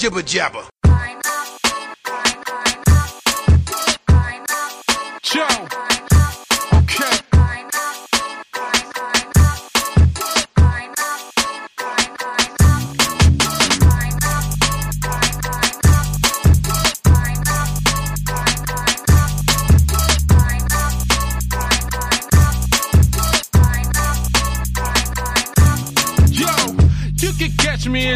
Jibber jabber. Joe.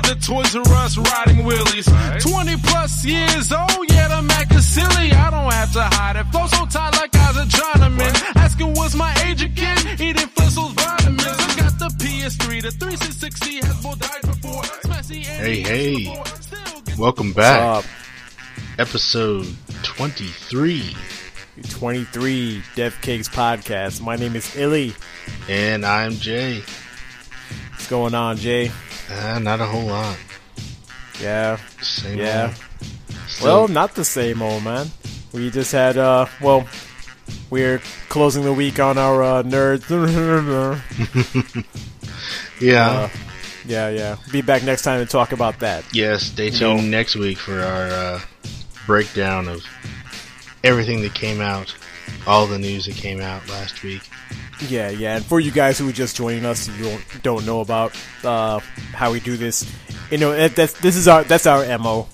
The Toys R Us riding wheelies. 20 plus years old, yeah, the Mac is silly. I don't have to hide it. Flow so tight like I was a Johnnyman. Asking what's my age again? Eating Flintstones vitamins. I got the PS3, the 360 has more died before. Smash Hey, hey. Still Welcome back. up? Episode 23. 23 Dev Cakes Podcast. My name is Illy. And I'm Jay. What's going on, Jay? Uh, not a whole lot. Yeah. Same Yeah. Well, not the same old, man. We just had, uh, well, we're closing the week on our, uh, nerds. yeah. uh, yeah, yeah. Be back next time to talk about that. Yes, stay you tuned know- next week for our uh, breakdown of everything that came out, all the news that came out last week. Yeah, yeah. And for you guys who are just joining us, you don't don't know about uh, how we do this. You know, that, that's this is our that's our mo.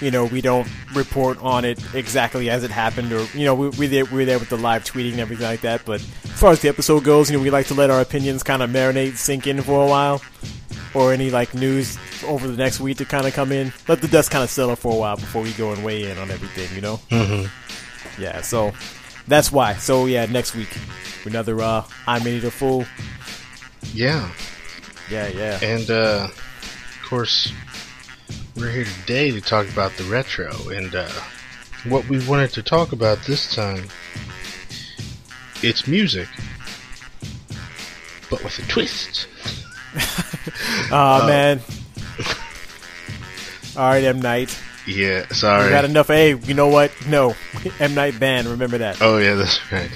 You know, we don't report on it exactly as it happened, or you know, we, we're there, we're there with the live tweeting and everything like that. But as far as the episode goes, you know, we like to let our opinions kind of marinate, sink in for a while, or any like news over the next week to kind of come in. Let the dust kind of settle for a while before we go and weigh in on everything. You know. Mm-hmm. Yeah, so that's why. So yeah, next week another uh I made it a fool. Yeah. Yeah, yeah. And, uh, of course, we're here today to talk about the retro. And, uh, what we wanted to talk about this time, it's music, but with a twist. Aw man. Alright, M Night. Yeah, We sorry. got enough hey, you know what? No. M Night ban, remember that. Oh yeah, that's right.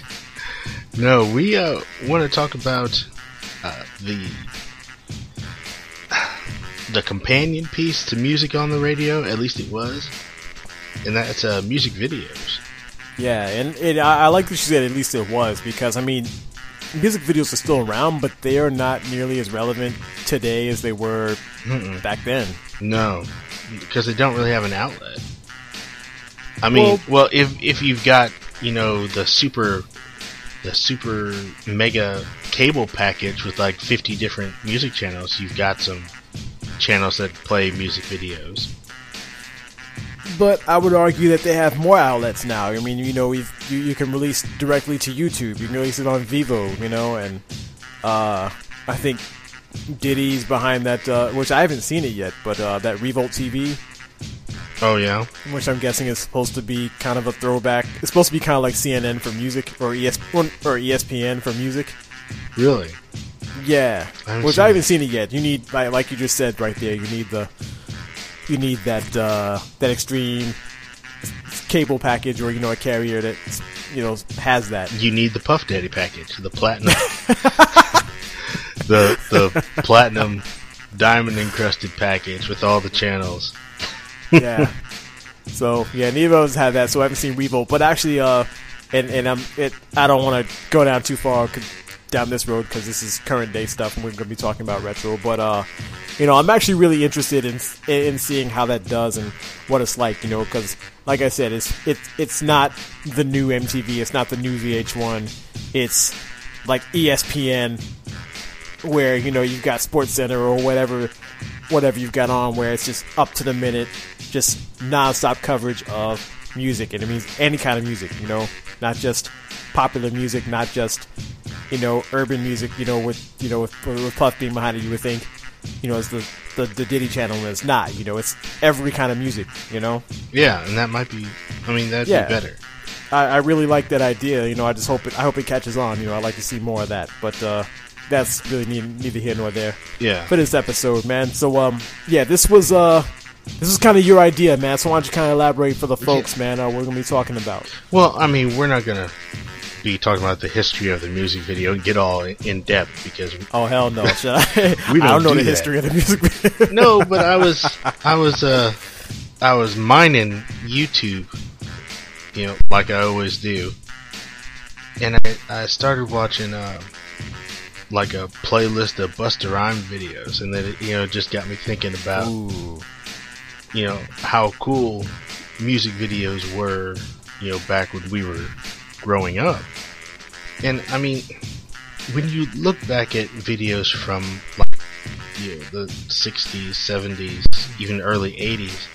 No, we uh, want to talk about uh, the the companion piece to music on the radio. At least it was, and that's uh, music videos. Yeah, and it, I, I like that you said at least it was, because I mean music videos are still around, but they are not nearly as relevant today as they were Mm-mm. back then. No, because they don't really have an outlet. I mean, well, if if you've got you know the super the super mega cable package with like 50 different music channels, you've got some channels that play music videos. But I would argue that they have more outlets now. I mean, you know, you, you can release directly to YouTube. You can release it on Vevo, you know, and uh, I think Diddy's behind that, uh, which I haven't seen it yet, but uh, that Revolt TV, Oh yeah, which I'm guessing is supposed to be kind of a throwback. It's supposed to be kind of like CNN for music or ES or ESPN for music. really? Yeah, I which I haven't seen it yet. You need, like like you just said right there, you need the, you need that uh, that extreme cable package or you know a carrier that you know has that. You need the Puff Daddy package, the platinum, the the platinum diamond encrusted package with all the channels. Yeah. so yeah, Vevo's had that. So I haven't seen Revolt, but actually, uh, and and I'm it. I don't want to go down too far down this road because this is current day stuff, and we're going to be talking about retro. But uh, you know, I'm actually really interested in in seeing how that does and what it's like. You know, because like I said, it's it's it's not the new MTV, it's not the new VH1, it's like ESPN where you know you've got Sports Center or whatever, whatever you've got on, where it's just up to the minute, just nonstop coverage of music, and it means any kind of music, you know, not just popular music, not just you know urban music, you know, with you know with, with Puff being behind it, you would think, you know, it's the the, the Diddy channel, and it's not, you know, it's every kind of music, you know. Yeah, and that might be. I mean, that'd Yeah. be better. I, I really like that idea. You know, I just hope it. I hope it catches on. You know, I like to see more of that. But uh, that's really neither, here nor there Yeah. for this episode, man. So, um, yeah, this was uh, this was kind of your idea, man. So why don't you kind of elaborate for the folks, man? Uh, we're gonna be talking about. Well, I mean, we're not gonna be talking about the history of the music video and get all in- depth because Oh hell no! Should I? We don't don't know do the that. history of the music video. no, but I was I was uh I was mining YouTube, you know, like I always do, and I, I started watching uh, like a playlist of Busta Rhymes videos, and then it, you know just got me thinking about Ooh. you know how cool music videos were, you know, back when we were growing up. And I mean, when you look back at videos from like you know, the 60s, 70s, even early 80s,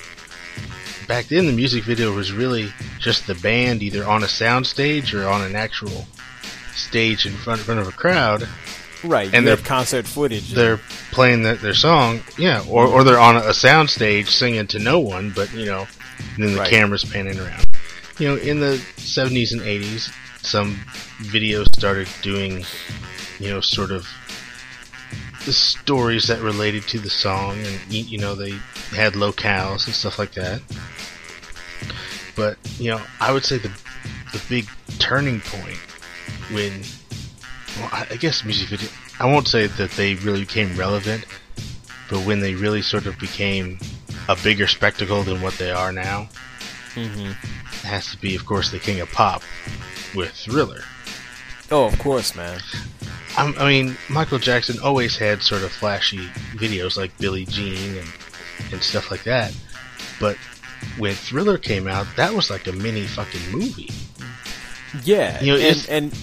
back then the music video was really just the band either on a soundstage or on an actual stage in front, in front of a crowd. Right, And they're- concert footage. They're playing their, their song, yeah, or, or they're on a sound stage singing to no one, but you know, and then the Right. camera's panning around. You know, in the 70s and 80s, some videos started doing, you know, sort of the stories that related to the song, and you know, they had locales and stuff like that. But you know, I would say the the big turning point when, well, I guess music video. I won't say that they really became relevant, but when they really sort of became a bigger spectacle than what they are now, hmm it has to be, of course, the king of pop with Thriller. Oh, of course, man. I'm, I mean, Michael Jackson always had sort of flashy videos like Billie Jean and, and stuff like that. But when Thriller came out, that was like a mini fucking movie. Yeah, You know, and, and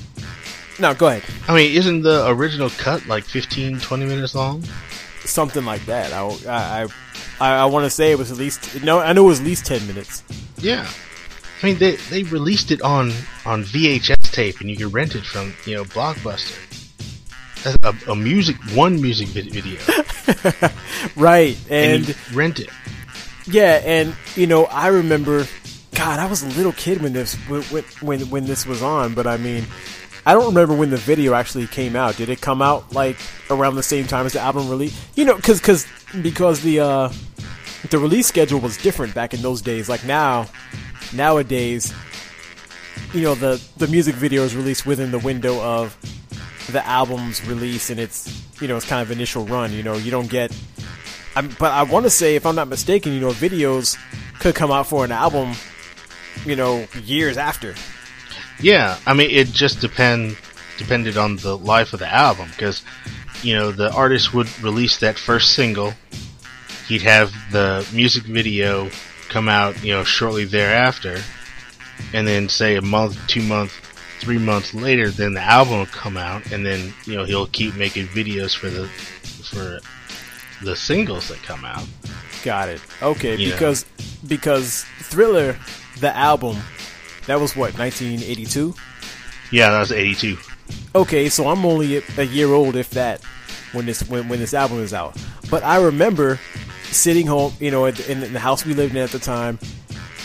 no, go ahead. I mean, isn't the original cut like 15, 20 minutes long? Something like that. I I I, I want to say it was at least no. I know it was at least ten minutes. Yeah. I mean, they, they released it on, on VHS tape and you could rent it from, you know, Blockbuster. A, a music, one music video. Right, And, and rent it. Yeah, and you know, I remember, God, I was a little kid when this when when when this was on, but I mean, I don't remember when the video actually came out. Did it come out like around the same time as the album release? You know, because because because the uh, the release schedule was different back in those days. Like now, nowadays, you know, the the music video is released within the window of the album's release and its you know its kind of initial run. You know, you don't get I'm, but I want to say, if I'm not mistaken, you know, videos could come out for an album, you know, years after. Yeah, I mean, it just depend depended on the life of the album because you know the artist would release that first single, he'd have the music video come out, you know, shortly thereafter, and then say a month, two months, three months later, then the album will come out, and then you know he'll keep making videos for the for the singles that come out. Got it. Okay, Yeah. because because Thriller, the album, that was what 1982. Yeah, that was '82. Okay, so I'm only a, year old, if that, when this when, when this album is out. But I remember sitting home, you know, in, in the house we lived in at the time,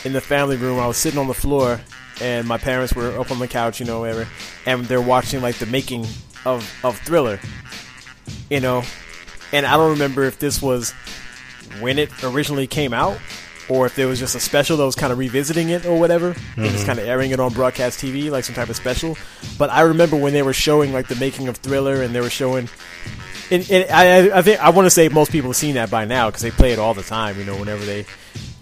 in the family room. I was sitting on the floor, and my parents were up on the couch, you know, whatever, and they're watching like the making of of Thriller, you know, and I don't remember if this was when it originally came out. Or if there was just a special that was kind of revisiting it or whatever, and just kind of airing it on broadcast TV, like some type of special. But I remember when they were showing like the making of Thriller, and they were showing. And, and I, I think I want to say most people have seen that by now because they play it all the time. You know, whenever they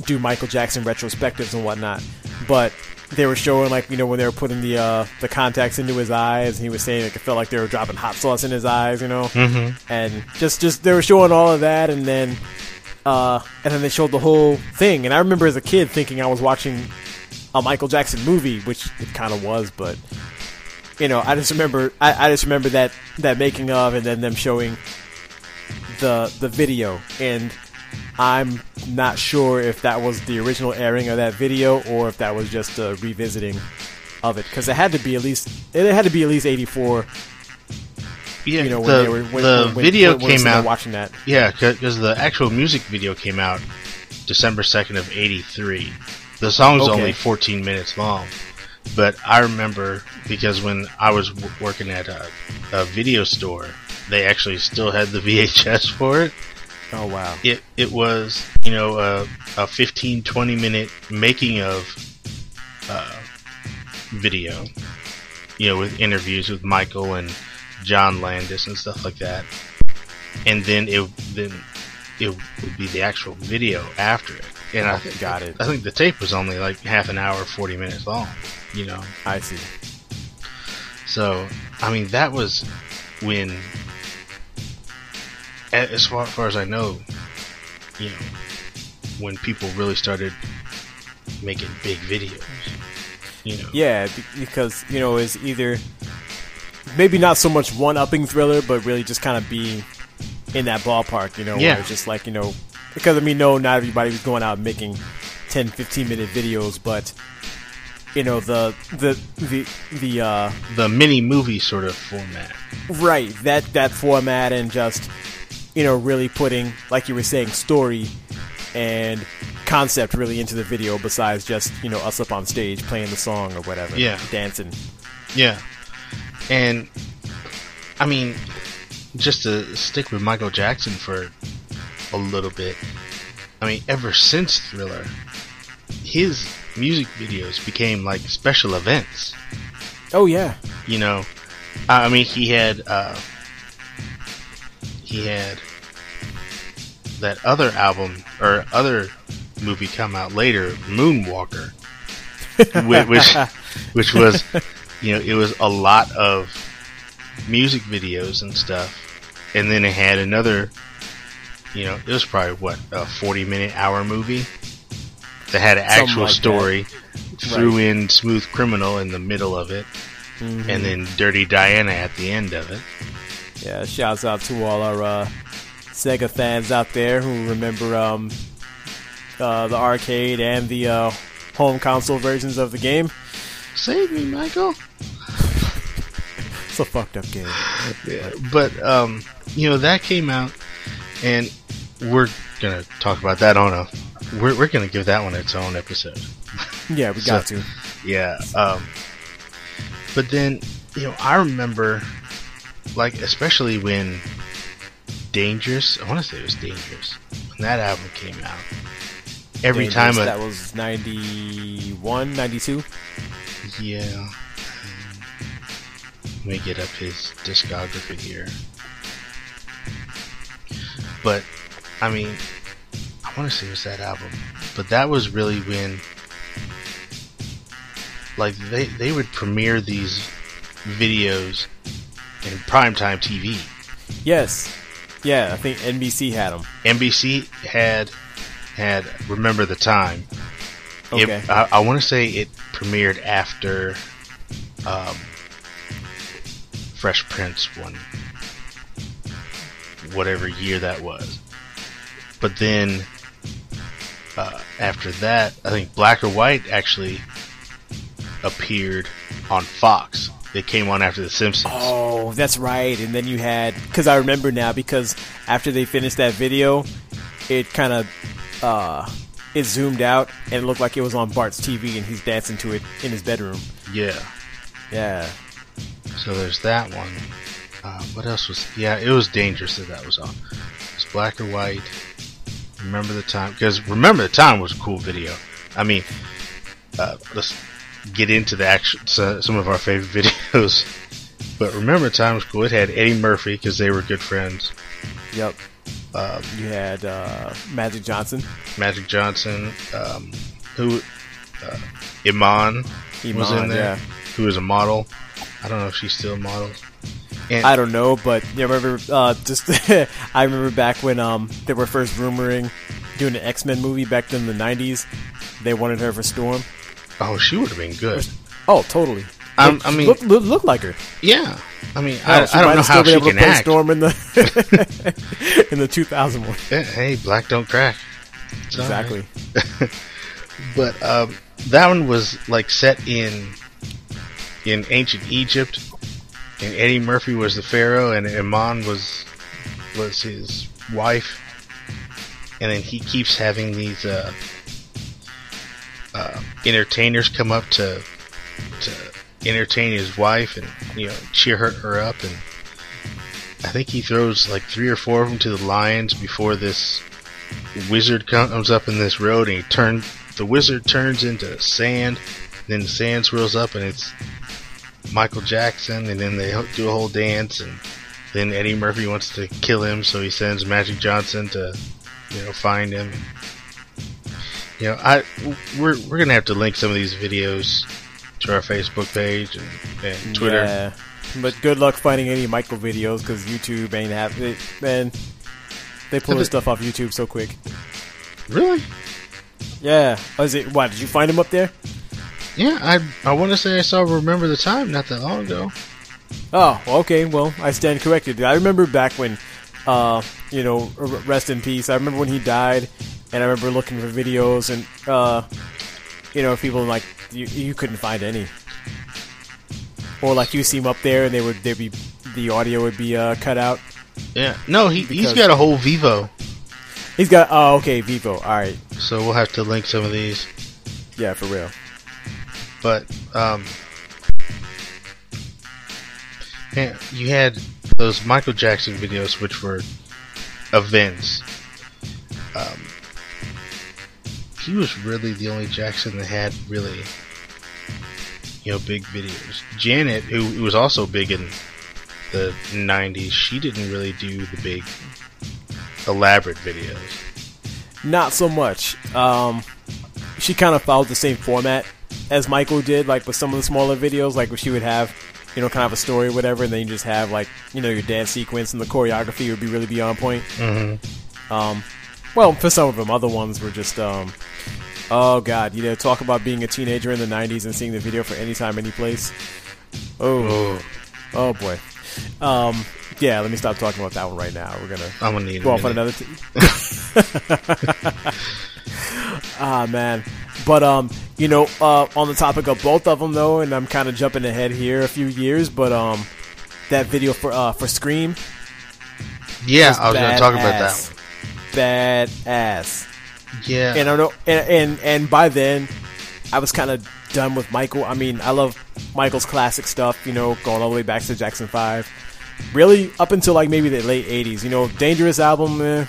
do Michael Jackson retrospectives and whatnot. But they were showing like you know when they were putting the uh, the contacts into his eyes, and he was saying like it felt like they were dropping hot sauce in his eyes. You know, Mm-hmm. and just just they were showing all of that, and then uh, and then they showed the whole thing. And I remember as a kid thinking I was watching a Michael Jackson movie, which it kind of was, but you know, I just remember I, I just remember that that making of, and then them showing the the video, and I'm not sure if that was the original airing of that video or if that was just a revisiting of it because it had to be at least it had to be at least 84 Yeah, you know the, were when, the when, video when, came out. watching that Yeah, because the actual music video came out December 2nd of 83. The song's Okay. only 14 minutes long. But I remember because when I was w- working at a, a video store, they actually still had the VHS for it. oh wow It it was, you know, a, a 15, 20 minute making of uh, video, you know, with interviews with Michael and John Landis and stuff like that. And then it then it would be the actual video after it. and I got it. I think the tape was only like half an hour, forty minutes long. You know, I see. so I mean that was when, as far, far as I know, you know, when people really started making big videos. You know, Yeah, because you know it's either maybe not so much one upping thriller, but really just kind of be in that ballpark. You know, Yeah. where it's just like you know, because I mean, no, not everybody was going out making 10, 15 minute videos, but you know the the the the uh, the mini movie sort of format. right that that format and just you know really putting like you were saying story and concept really into the video besides just you know us up on stage playing the song or whatever Yeah. dancing Yeah. And I mean, just to stick with Michael Jackson for a little bit. I mean, ever since Thriller, his music videos became like special events. oh yeah You know, I mean, he had uh, he had that other album or other movie come out later, Moonwalker, which which was you know it was a lot of music videos and stuff, and then it had another. You know, it was probably what a forty-minute hour movie that had an Something actual like that. story. Threw in Smooth Criminal in the middle of it, Mm-hmm. and then Dirty Diana at the end of it. Yeah, shouts out to all our uh, Sega fans out there who remember um, uh, the arcade and the uh, home console versions of the game. Save me, Michael. It's a fucked up game. Yeah, but um, you know that came out, and we're gonna talk about that on a. We're we're gonna give that one its own episode. Yeah, we So- got to. Yeah. Um, but then you know I remember, like especially when Dangerous. I want to say it was Dangerous when that album came out. Every Dangerous, time a, that was 91, 92. Yeah. Let me get up his discography here. But, I mean, I want to say it was that album. But that was really when, like, they, they would premiere these videos in primetime TV. Yes. Yeah, I think NBC had them. NBC had, had Remember the Time. It- I, I want to say it premiered after um, Fresh Prince one, whatever year that was. But then uh, after that, I think Black or White actually appeared on Fox. They came on after The Simpsons. Oh, that's right. And then you had because I remember now because after they finished that video, it kind of uh, it zoomed out and it looked like it was on Bart's TV and he's dancing to it in his bedroom. Yeah. Yeah. So there's that one. Uh, what else was? Yeah, it was dangerous that that was on. It was black or white. Remember the time? Because remember the time was a cool video. I mean, uh, let's get into the action. So, some of our favorite videos. But remember the time was cool. It had Eddie Murphy because they were good friends. Yep. Um, You had uh, Magic Johnson. Magic Johnson, um, who uh, Iman, was in Iman, there, yeah. who was a model. I don't know if she's still a model. And I don't know, but you remember uh, just I remember back when um they were first rumoring doing an X Men movie back in the '90s. They wanted her for Storm. oh, she would have been good. Oh, totally. Um, I mean, look, look, look like her. Yeah, I mean, I, I don't know how she can act. Storm in the in the 2001. Eh, Hey, black don't crack. It's Exactly. right. But um, that one was like set in in ancient Egypt, and Eddie Murphy was the pharaoh, and Iman was was his wife, and then he keeps having these uh, uh, entertainers come up to to entertain his wife and you know cheer her, her up, and I think he throws like three or four of them to the lions before this wizard comes up in this road, and he turn the wizard turns into sand. Then the sand swirls up, and it's Michael Jackson, and then they do a whole dance, and then Eddie Murphy wants to kill him, so he sends Magic Johnson to, you know, find him. You know, I we're we're gonna have to link some of these videos to our Facebook page and, and Twitter. Yeah. But good luck finding any Michael videos because YouTube ain't have it. Man, they pull this stuff off YouTube so quick. Really? Yeah. Was it? What did you find him up there? Yeah, I I want to say I saw Remember the Time not that long ago. Oh, okay. Well, I stand corrected. I remember back when, uh, you know, rest in peace. I remember when he died, and I remember looking for videos, and uh, you know, people like you, you couldn't find any, or like you see him up there, and they would there be the audio would be uh, cut out. Yeah, no, he he's got a whole Vevo, He's got oh, okay, Vevo. All right, so we'll have to link some of these. yeah, for real. But um, yeah, you had those Michael Jackson videos, which were events. Um, he was really the only Jackson that had really, you know, big videos. Janet, who, who was also big in the '90s, she didn't really do the big, elaborate videos. Not so much. Um, she kind of followed the same format as Michael did, like with some of the smaller videos, like where she would have, you know, kind of a story or whatever, and then you just have like, you know, your dance sequence and the choreography would be really be on point. Mm-hmm. Um, well, for some of them, other ones were just, um, oh god, you know, talk about being a teenager in the '90s and seeing the video for any time, any place. Oh, Oh, oh boy. Um, yeah, let me stop talking about that one right now. We're gonna I'm gonna need go off on another. T- ah man, but um, you know, uh, on the topic of both of them though, and I'm kind of jumping ahead here a few years, but um, that video for uh for Scream, Yeah, I was gonna talk about that. badass. Badass. Yeah, And I know, and and, and by then, I was kind of done with Michael. I mean, I love Michael's classic stuff. You know, going all the way back to Jackson Five. Really, up until like maybe the late '80s. You know, Dangerous album. Eh,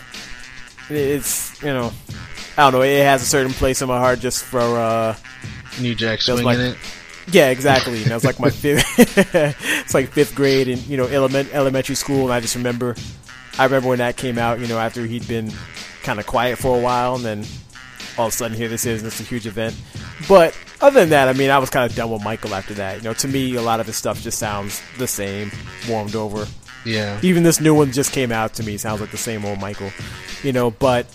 it's you know, I don't know. It has a certain place in my heart just for. uh New Jack swinging like- it. yeah, exactly. And that was like my fifth. it's like fifth grade in you know element, elementary school, and I just remember. I remember when that came out. You know, after he'd been kind of quiet for a while, and then all of a sudden here this is, and it's a huge event. But other than that, I mean, I was kind of done with Michael after that. You know, to me, a lot of his stuff just sounds the same, warmed over. Yeah, Even this new one just came out to me. Sounds like the same old Michael, you know. But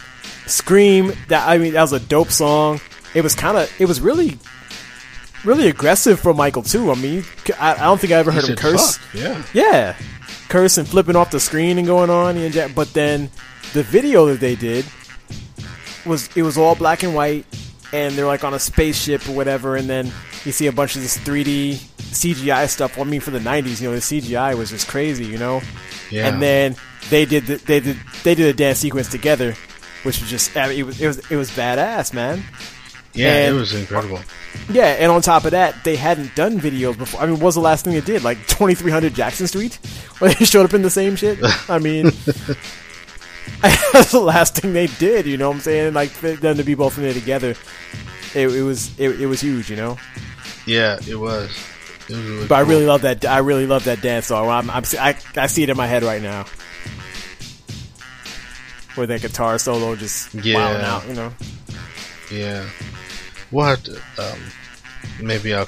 Scream, that I mean, that was a dope song. It was kind of, it was really, really aggressive for Michael too. I mean, I, I don't think I ever heard He him said, curse. "Fuck," Yeah, Yeah, curse and flipping off the screen and going on. And but then the video that they did was it was all black and white, and they're like on a spaceship or whatever. And then you see a bunch of this 3D CGI stuff. I mean, for the 90s, you know, the CGI was just crazy, you know. yeah. And then they did the, they did they did a dance sequence together, which was just I mean, it was it was it was badass, man. yeah, and- it was incredible. Yeah, and on top of that, they hadn't done videos before. I mean, what was the last thing they did? Like 2300 Jackson Street? Where they showed up in the same shit? I mean, that's the last thing they did, you know what I'm saying? Like, them to be both in there together, it, it was it, it was huge, you know? Yeah, it was. It was really But I really love that. I really love that dance song. I'm, I'm, I, I see it in my head right now. Where that guitar solo just Yeah. wilding out, you know? Yeah, we'll have to. Um, maybe I'll.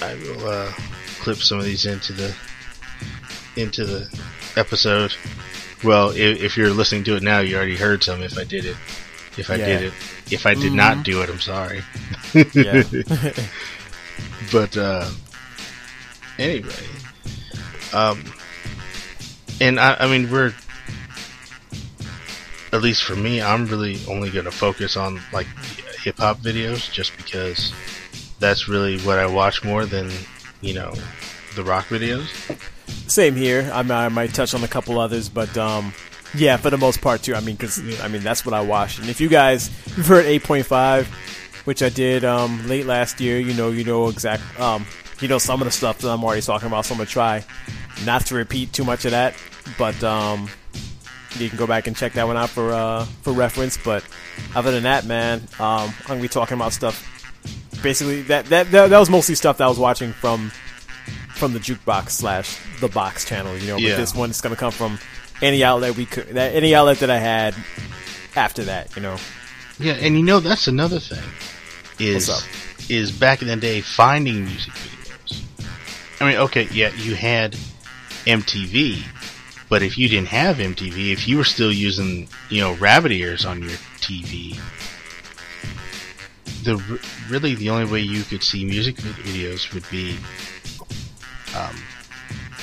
I will uh, clip some of these into the into the episode. Well, if, if you're listening to it now, you already heard some. If I did it, if I Yeah. did it, if I did not do it, I'm sorry. But uh, anyway, um, and I, I mean, we're at least for me, I'm really only going to focus on like hip hop videos, just because that's really what I watch more than you know the rock videos. Same here. I, I might touch on a couple others, but um, yeah, for the most part too. I mean, because I mean that's what I watched. And if you guys you've heard 8.5, which I did um, late last year, you know, you know exact, um, you know some of the stuff that I'm already talking about. So I'm gonna try not to repeat too much of that, but um, you can go back and check that one out for uh, for reference. But other than that, man, um, I'm gonna be talking about stuff. Basically, that, that that that was mostly stuff that I was watching from from the jukebox slash the box channel. You know, Yeah. but this one is going to come from any outlet we could, that any outlet that I had after that. You know, Yeah, and you know that's another thing. Is is back in the day finding music videos. I mean, okay, yeah, you had MTV, but if you didn't have MTV, if you were still using, you know, rabbit ears on your TV, the really the only way you could see music videos would be um,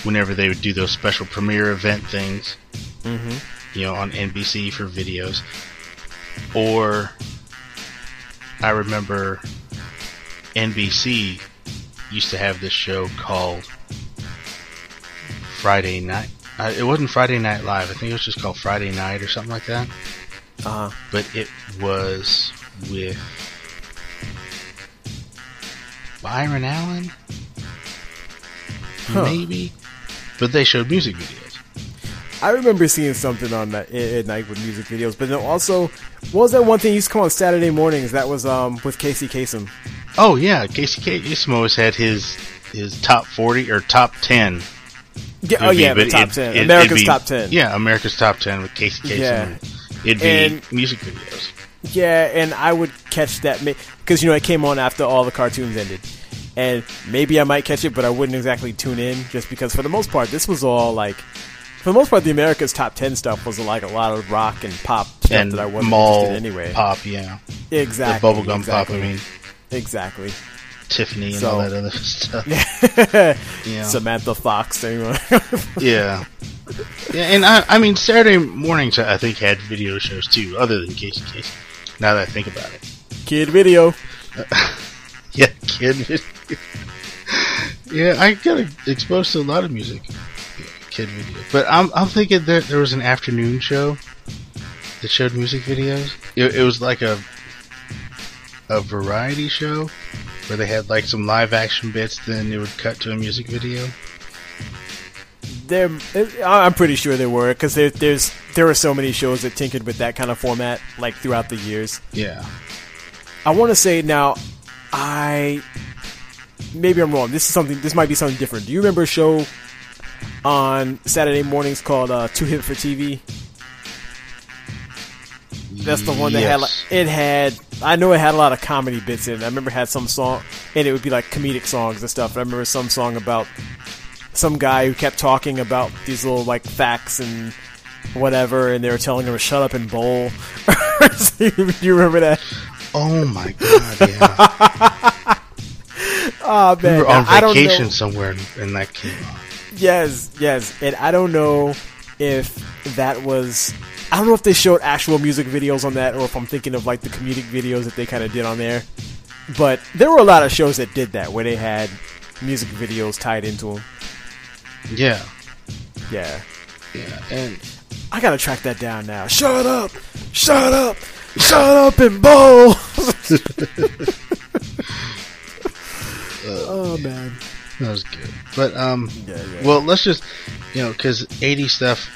whenever they would do those special premiere event things, Mm-hmm. you know, on NBC for videos, or I remember NBC used to have this show called Friday Night. Uh, it wasn't Friday Night Live. I think it was just called Friday Night or something like that. Uh huh. But it was with Byron Allen, Huh. maybe. But they showed music videos. I remember seeing something on that at night with music videos, but then also, what was that one thing you used to come on Saturday mornings? That was um with Casey Kasem. Oh yeah, Casey Kasem always had his his top forty or top ten. Yeah, oh be- yeah, the top it- ten, it- America's be- top ten. Yeah, America's top ten with Casey Kasem. Yeah. It'd be And- music videos. Yeah, and I would catch that because you know it came on after all the cartoons ended, and maybe I might catch it, but I wouldn't exactly tune in just because for the most part this was all like, for the most part the America's top ten stuff was like a lot of rock and pop stuff And that I wasn't mall interested in anyway. pop, yeah, Exactly, the bubblegum exactly, pop. I mean, exactly. Tiffany and So- all that other stuff. Yeah, Samantha Fox, yeah, yeah. And I, I mean, Saturday mornings I think had video shows too, other than Casey Casey. Now that I think about it, Kid Video. Yeah, kid. video. yeah, I got exposed to a lot of music, kid video. But I'm I'm thinking that there was an afternoon show that showed music videos. It, it was like a a variety show where they had like some live action bits, then it would cut to a music video. There, I'm pretty sure there were because there, there's there were so many shows that tinkered with that kind of format like throughout the years. Yeah. I want to say now, I maybe I'm wrong. This is something. This might be something different. Do you remember a show on Saturday mornings called uh, Too Hip for TV? That's the one that had like, it had. I know it had a lot of comedy bits in it. I remember it had some song, and it would be like comedic songs and stuff. I remember some song about some guy who kept talking about these little like facts and whatever, and they were telling him to shut up and bowl. Do you remember that? Oh my god! Yeah. Oh man, we were on now, I don't know- vacation somewhere, and, and that came on. Yes, yes, and I don't know if that was. I don't know if they showed actual music videos on that, or if I'm thinking of like the comedic videos that they kind of did on there. But there were a lot of shows that did that, where they had music videos tied into them. Yeah. Yeah, Yeah. And I gotta track that down now. Shut up! Shut up! Shut up and bowl! oh man. that was good. But um, Yeah, yeah. well, let's just you know, because eighty stuff,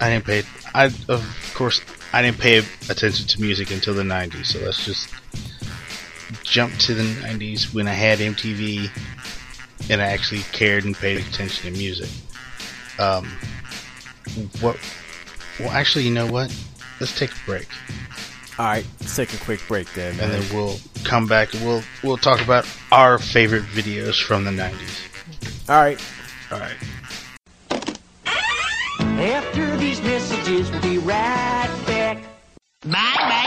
I didn't pay. I of course I didn't pay attention to music until the '90s. So let's just jump to the '90s when I had MTV and I actually cared and paid attention to music. Um, what? Well, actually, you know what? Let's take a break, All right, let's take a quick break then. and man. then we'll come back and we'll we'll talk about our favorite videos from the '90s. All right. All right. After these messages, we'll be right back. Bang, bang,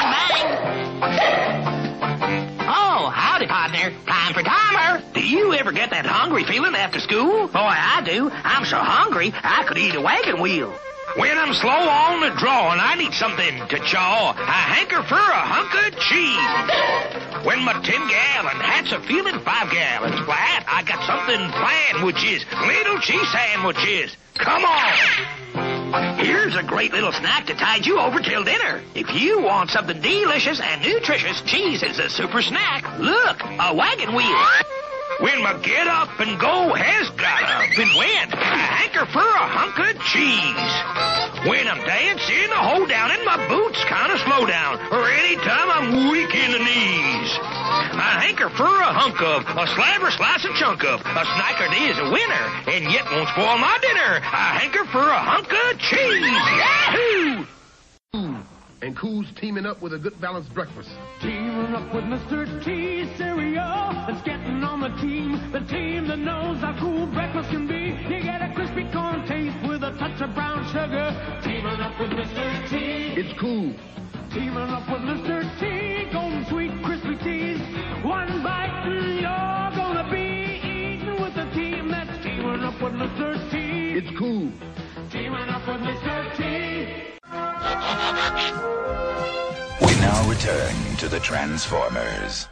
bang. Oh, howdy, partner. Time for timer. Do you ever get that hungry feeling after school? Boy, I do. I'm so hungry, I could eat a wagon wheel. When I'm slow on the draw and I need something to chaw, I hanker for a hunk of cheese. When my 10 gallon hat's a feeling 5 gallons flat, I got something planned, which is little cheese sandwiches. Come on. Here's a great little snack to tide you over till dinner. If you want something delicious and nutritious, cheese is a super snack. Look, a wagon wheel. When my get up and go has got up and went, I hanker for a hunk of cheese. When I'm dancing, I hold down and my boots kind of slow down, or anytime I'm weak in the knees. I hanker for a hunk of, a slab or slice and chunk of, a that is a winner, and yet won't spoil my dinner. I hanker for a hunk of cheese. Yahoo! And Cool's teaming up with a good balanced breakfast. Teaming up with Mr. T cereal. It's getting on the team. The team that knows how cool breakfast can be. You get a crispy corn taste with a touch of brown sugar. Teaming up with Mr. T. It's cool. Teaming up with Mr. T. Golden sweet crispy teas. One bite and you're gonna be eating with a team that's teaming up with Mr. T. It's cool. Teaming up with Mr. T. We now return to the Transformers.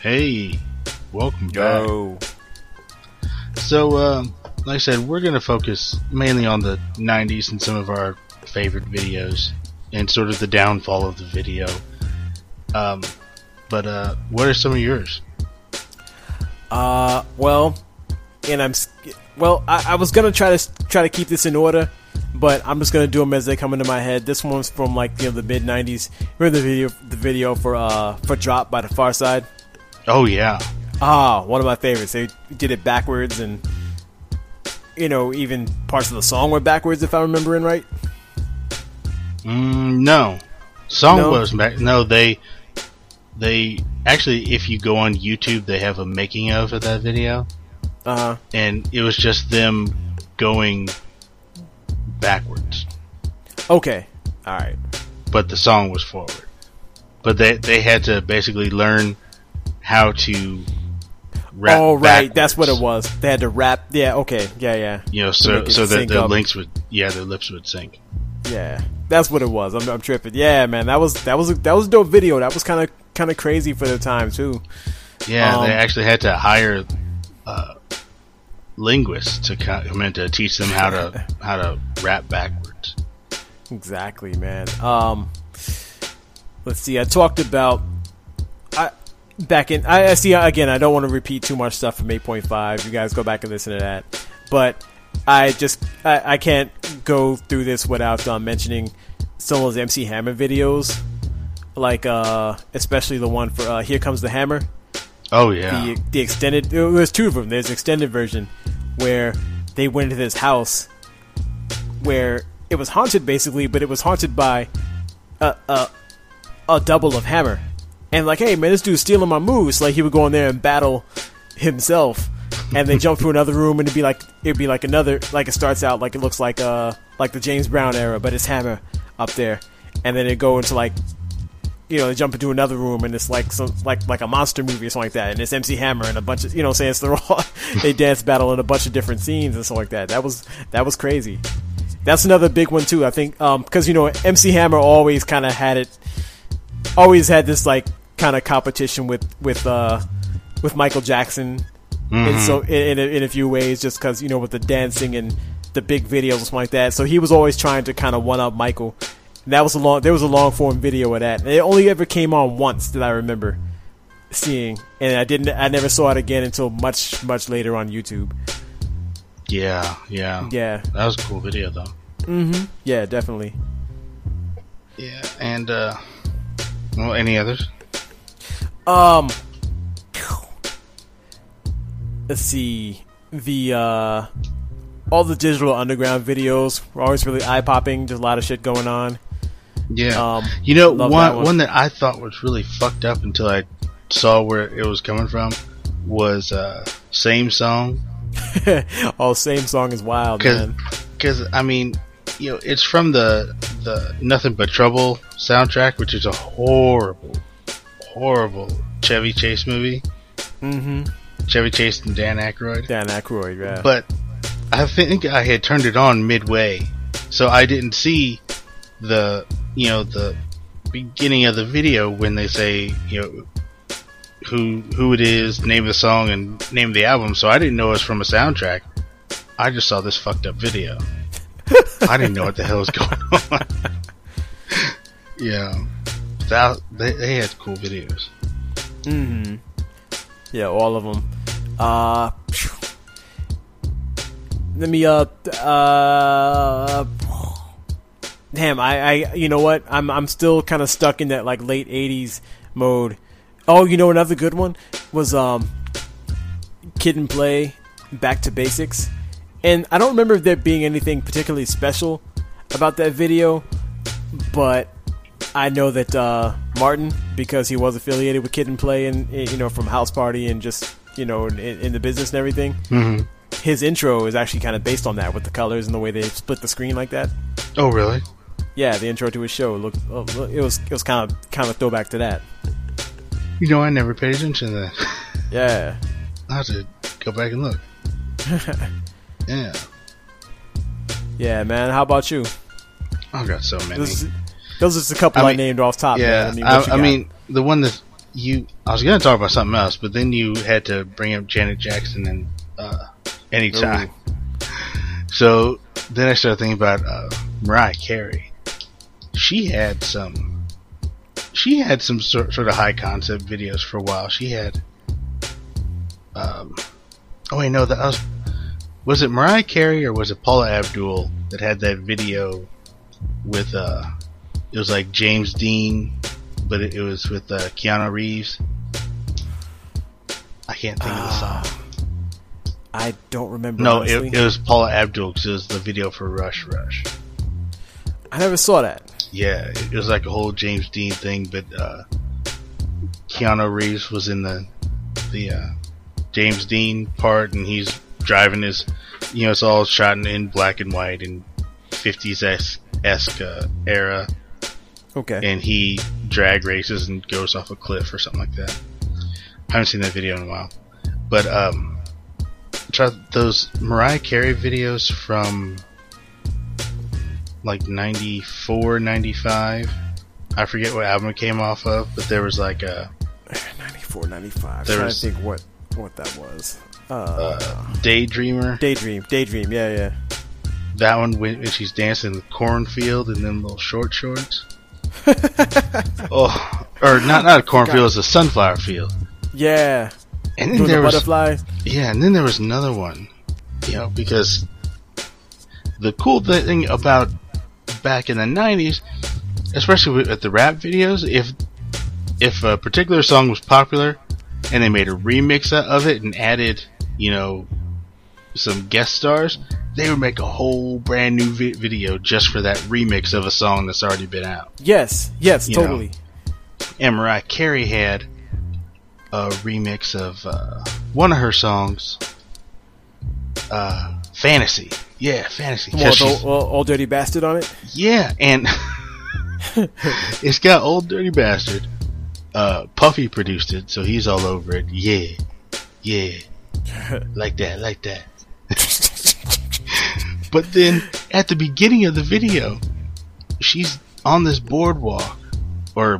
Hey, welcome back. Yo. So, uh, like I said, we're going to focus mainly on the 90s and some of our favorite videos and sort of the downfall of the video. Um, but uh, what are some of yours? Uh, well, and I'm well. I, I was gonna try to try to keep this in order, but I'm just gonna do them as they come into my head. This one's from like you know the mid '90s. Remember the video the video for uh for Drop by the Pharcyde? Oh yeah, Ah, one of my favorites. They did it backwards, and you know even parts of the song were backwards if I'm remembering right. mm, no, song No? was back. No, they they actually, if you go on YouTube, they have a making of of that video, Uh huh. and it was just them going backwards, Okay. All right. but the song was forward. But they they had to basically learn how to rap. oh right, that's what it was. They had to rap. Yeah. Okay. Yeah. Yeah. You know, so so that sync the up. links would, yeah, their lips would sync. Yeah, that's what it was. I'm, I'm tripping. Yeah, man, that was that was a, that was a dope video. That was kind of kind of crazy for the time too. Yeah, Um, they actually had to hire uh, linguists to come in to teach them how to how to rap backwards. Exactly, man. Um, let's see. I talked about I back in. I, I see again. I don't want to repeat too much stuff from 8.5. You guys go back and listen to that. But I just I, I can't go through this without uh, mentioning some of those MC Hammer videos, like uh, especially the one for uh, "Here Comes the Hammer." Oh yeah, the the extended. There's two of them. There's an extended version where they went into this house where it was haunted basically, but it was haunted by a a, a double of Hammer. And like, hey man, this dude's stealing my moves. Like he would go in there and battle himself, and they jump to another room, and it'd be like it'd be like another like it starts out like it looks like uh like the James Brown era, but it's Hammer up there, and then it go into like you know, they jump into another room and it's like some like like a monster movie or something like that, and it's MC Hammer and a bunch of you know, saying it's they're all they dance battle in a bunch of different scenes and stuff like that. That was that was crazy. That's another big one too. I think because you know MC Hammer always kind of had it, always had this like kind of competition with with uh with Michael Jackson, and so in, in, a, in a few ways, just because you know with the dancing and the big videos and stuff like that. So he was always trying to kind of one up Michael. That was a long. There was a long form video of that. And it only ever came on once that I remember seeing, and I didn't. I never saw it again until much much later on YouTube. yeah, yeah, Yeah, That was a cool video though. Mhm. Yeah, definitely. Yeah, and uh, well, any others? Um, let's see the uh, all the digital underground videos were always really eye popping. There's a lot of shit going on. Yeah, Um, you know one that one. one that I thought was really fucked up until I saw where it was coming from was uh, same song oh, same song is wild, because man. because I mean you know it's from the the Nothing But Trouble soundtrack, which is a horrible, horrible Chevy Chase movie. Mm-hmm. Chevy Chase and Dan Aykroyd. Dan Aykroyd, yeah. But I think I had turned it on midway, so I didn't see the you know the beginning of the video when they say you know who who it is, name of the song, and name of the album. So I didn't know it was from a soundtrack. I just saw this fucked up video. I didn't know what the hell was going on. yeah, that they they had cool videos. Mm-hmm. Yeah, all of them. Uh, let me uh uh. Damn, I, I, you know what? I'm, I'm still kind of stuck in that like late '80s mode. Oh, you know another good one was um, Kid and Play, Back to Basics, and I don't remember there being anything particularly special about that video, but I know that uh, Martin, because he was affiliated with Kid and Play, and you know from House Party and just you know in, in the business and everything. Mm-hmm. His intro is actually kind of based on that with the colors and the way they split the screen like that. Oh, really? Yeah, the intro to his show looked. Oh, look- it was it was kind of kind of a throwback to that. You know, I never paid attention to that. Yeah. I have to go back and look. yeah, Yeah, man. How about you? I've got so many. Those, those are just a couple I, I named off top. yeah, man. I, what you I mean, the one that you. I was going to talk about something else, but then you had to bring up Janet Jackson and uh, anytime. So then I started thinking about uh, Mariah Carey. She had some. She had some sort, sort of high concept videos for a while. She had. Um, oh wait, no, that was. Was it Mariah Carey or was it Paula Abdul that had that video with uh it was like James Dean, but it, it was with uh, Keanu Reeves. I can't think of the song. I don't remember. No, it, it was Paula Abdul because it was the video for Rush Rush. I never saw that. Yeah, it, was like a whole James Dean thing, but uh, Keanu Reeves was in the the uh, James Dean part, and he's driving his, you know, it's all shot in, in black and white and 50s esque uh, era. Okay. and he drag races and goes off a cliff or something like that. I haven't seen that video in a while, but um, try those Mariah Carey videos from like 94, 95. I forget what album it came off of, but there was like a 94, 95. There trying was- to think what what that was. Uh, uh, Daydreamer. Daydream, Daydream. Yeah, yeah. That one when, she's dancing in the cornfield and then little short shorts. oh, or not not a cornfield, it's a sunflower field. Yeah. And then Doing there the was butterflies. Yeah, and then there was another one. You know, because the cool thing about back in the '90s, especially with, with the rap videos, if if a particular song was popular and they made a remix of it and added, you know, some guest stars, they would make a whole brand new vi- video just for that remix of a song that's already been out. Yes, yes, You know. totally. And Mariah Carey had a remix of uh, one of her songs, uh, "Fantasy." Yeah, fantasy. Well, she's- the, well, old dirty bastard on it. yeah, and it's got old dirty bastard. Uh, Puffy produced it, so he's all over it. Yeah, yeah, like that, like that. but then at the beginning of the video, she's on this boardwalk, or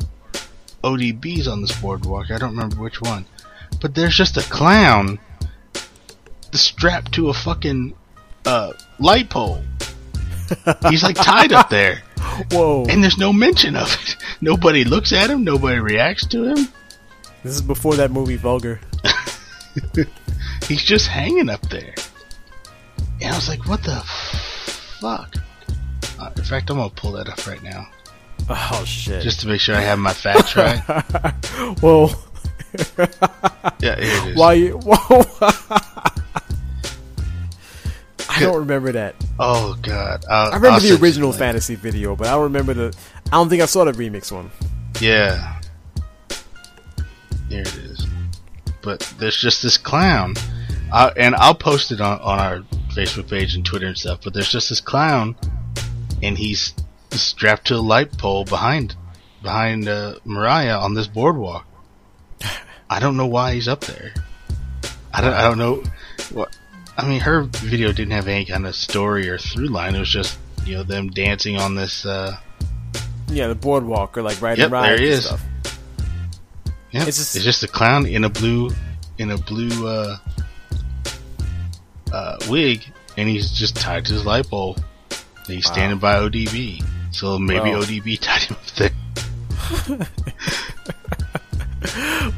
ODB's on this boardwalk. I don't remember which one, but there's just a clown strapped to a fucking uh, light pole. He's like tied up there. Whoa. And there's no mention of it. Nobody looks at him. Nobody reacts to him. This is before that movie Vulgar. He's just hanging up there. And I was like, what the fuck? Uh, in fact, I'm gonna pull that up right now Oh shit. just to make sure I have my facts right. Whoa. Yeah, here it is. Why you? Whoa. I don't remember that. Oh god, I'll, I remember I'll the original fantasy video, but I don't remember the. I don't think I saw the remix one. Yeah, here it is. But there's just this clown, uh, and I'll post it on on our Facebook page and Twitter and stuff. But there's just this clown, and he's strapped to a light pole behind behind uh, Mariah on this boardwalk. I don't know why he's up there. I don't. I don't know. What I mean, her video didn't have any kind of story or through line. It was just you know them dancing on this. Uh, Yeah, the boardwalk or like riding Yep, rides there he and is. stuff. Yeah, It's it's just- just, a clown in a blue in a blue uh, uh, wig, and he's just tied to his light pole. And he's standing by ODB, so maybe Wow. ODB tied him up there.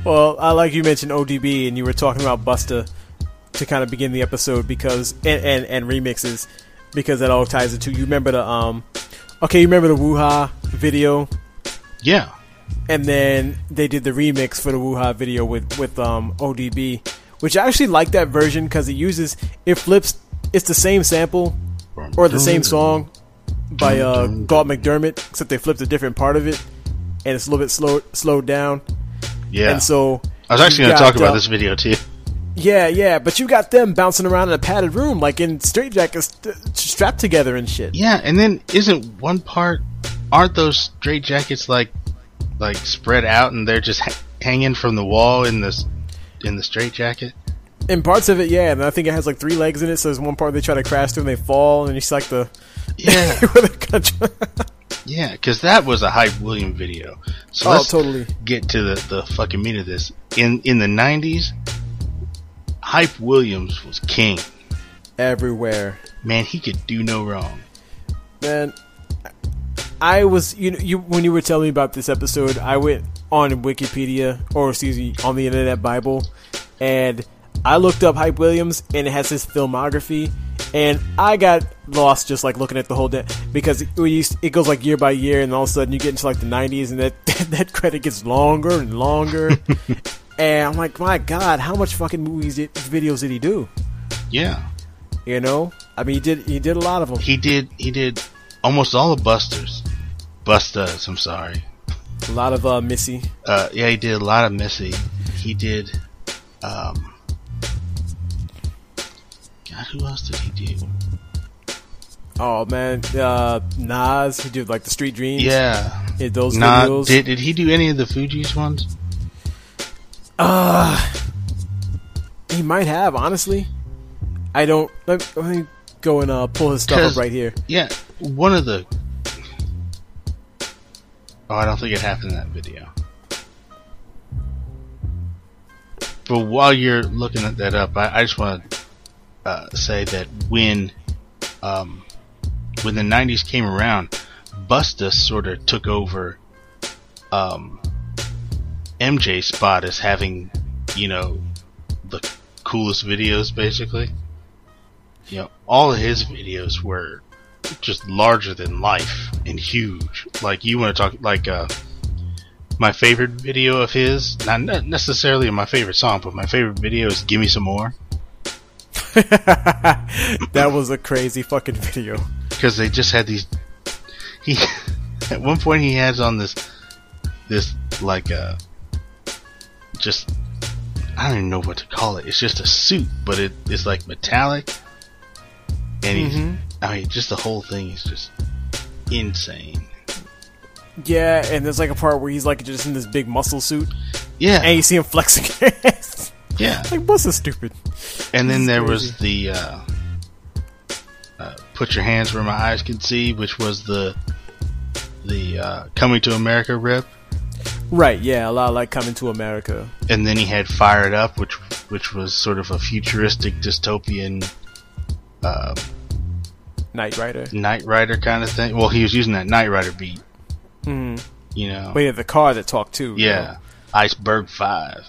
Well, I like you mentioned ODB, and you were talking about Busta to kind of begin the episode because and and, and remixes because that all ties into. You remember the um, okay, you remember the Woo Hah video, Yeah, and then they did the remix for the Woo Hah video with with um ODB, which I actually like that version because it uses it flips. It's the same sample or the same song by uh, Galt MacDermot, except they flipped a different part of it, and it's a little bit slow slowed down. Yeah. And so I was actually going to talk about uh, this video too. Yeah, yeah, but you got them bouncing around in a padded room, like in straitjackets, uh, strapped together and shit. Yeah, and then isn't one part? Aren't those straight jackets like like spread out and they're just ha- hanging from the wall in this in the straight jacket? In parts of it, yeah, and I think it has like three legs in it. So there's one part they try to crash through and they fall, and you see like the Yeah, where they're gonna yeah, because that was a hype William video. So oh, let's totally. get to the the fucking meat of this. In in the '90s, hype Williams was king. Everywhere, Man, he could do no wrong. man. I was you know you when you were telling me about this episode, I went on Wikipedia or excuse me on the Internet Bible, and I looked up Hype Williams, and it has his filmography, and I got lost just like looking at the whole day because it, used, it goes like year by year, and all of a sudden you get into like the '90s, and that that credit gets longer and longer, and I'm like, my God, how much fucking movies did videos did he do? Yeah, You know, I mean, he did he did a lot of them. he did. He did almost all of Busta's. Bustas. I'm sorry. A lot of uh, Missy. Uh, yeah, he did a lot of Missy. He did. Um, God, who else did he do? Oh man, uh, Nas. He did like the Street Dreams. Yeah, Did those not videos. did did he do any of the Fugees ones? He might have, honestly. I don't. Let, let me go and uh, pull his stuff up right here. Yeah, one of the. Oh, I don't think it happened in that video. But while you're looking at that up, I, I just want to uh, say that when um, when the '90s came around, Busta sort of took over um, MJ's spot as having, you know, the coolest videos, basically. You know, all of his videos were just larger than life and huge. Like you want to talk like uh my favorite video of his, not necessarily my favorite song, but my favorite video is "Give Me Some More" that was a crazy fucking video. because they just had these. He at one point he has on this this like uh just I don't even know what to call it. It's just a suit, but it is like metallic, and he's I mean just the whole thing is just insane. Yeah, and there's like a part where he's like just in this big muscle suit, Yeah, and you see him flexing. yeah. like, what's this stupid? And then there was the uh, uh, "Put Your Hands Where My Eyes Can See," which was the the uh, "Coming to America" rip, Right? Yeah, a lot like coming to America. and then he had Fire It Up," which which was sort of a futuristic dystopian uh, Knight Rider. Knight Rider kind of thing. Well, he was using that Knight Rider beat, Mhm. you know. But yeah, the car that talked too. you yeah, know? Iceberg Five.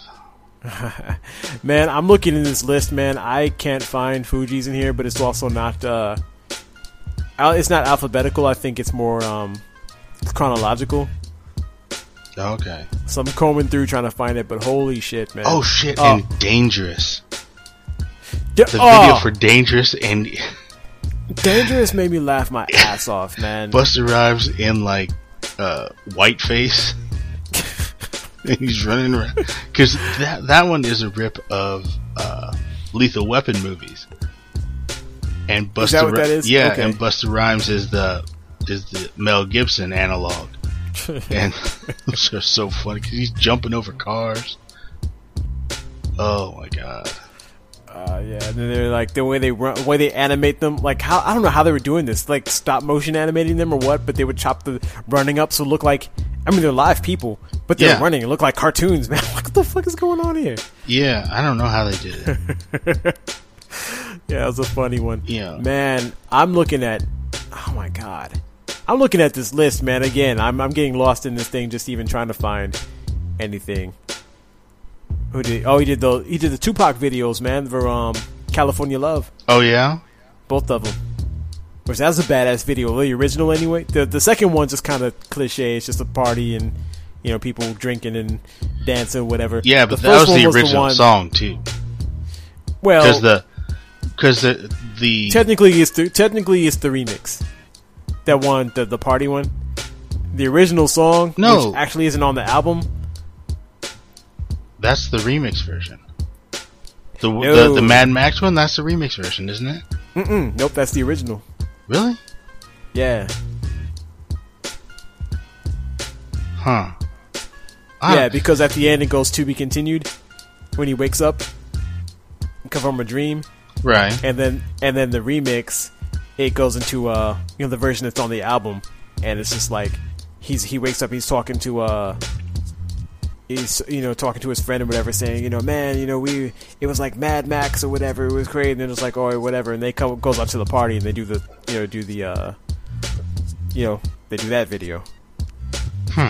Man, I'm looking in this list, man. I can't find Fugees in here, but it's also not. uh It's not alphabetical. I think it's more um chronological. Okay. So I'm combing through trying to find it, but holy shit, man! Oh shit! Oh. And Dangerous. Da- The oh, video for Dangerous and Dangerous made me laugh my ass off, man. Busta Rhymes in like uh, whiteface. and he's running around because that that one is a rip of uh, Lethal Weapon movies. And Busta, that what that is? yeah, Okay. and Busta Rhymes is the is the Mel Gibson analog, and those are so funny because he's jumping over cars. Oh my god! Uh, yeah, and then they're like the way they run, the way they animate them. Like how I don't know how they were doing this, like stop motion animating them or what. But they would chop the running up so it look like I mean they're live people, but they're Yeah. running. It look like cartoons, man. What the fuck is going on here? Yeah, I don't know how they did it. Yeah, that was a funny one. Yeah. man, I'm looking at. Oh my god, I'm looking at this list, man. Again, I'm I'm getting lost in this thing, just even trying to find anything. Who did? Oh, he did the he did the Tupac videos, man, for um California Love. oh yeah, Both of them. Which that's a badass video. The original, anyway. The the second one's just kind of cliche. It's just a party and you know people drinking and dancing, whatever. yeah, but The that was the original one- song too. Well, Because the because the the technically it's the technically it's the remix. That one, the the party one. the original song, No. which actually isn't on the album. That's the remix version. The, No. the the Mad Max one, that's the remix version, isn't it? Mm-mm, nope, that's the original. Really? Yeah, Huh. I yeah, because at the end it goes to be continued when he wakes up, come from a dream, right. and then and then the remix it goes into uh you know the version that's on the album, and it's just like he's he wakes up, he's talking to uh he's you know talking to his friend or whatever, saying you know man you know we it was like Mad Max or whatever, it was great, and then it's like oh whatever, and they come goes up to the party and they do the you know do the uh you know they do that video. Hmm.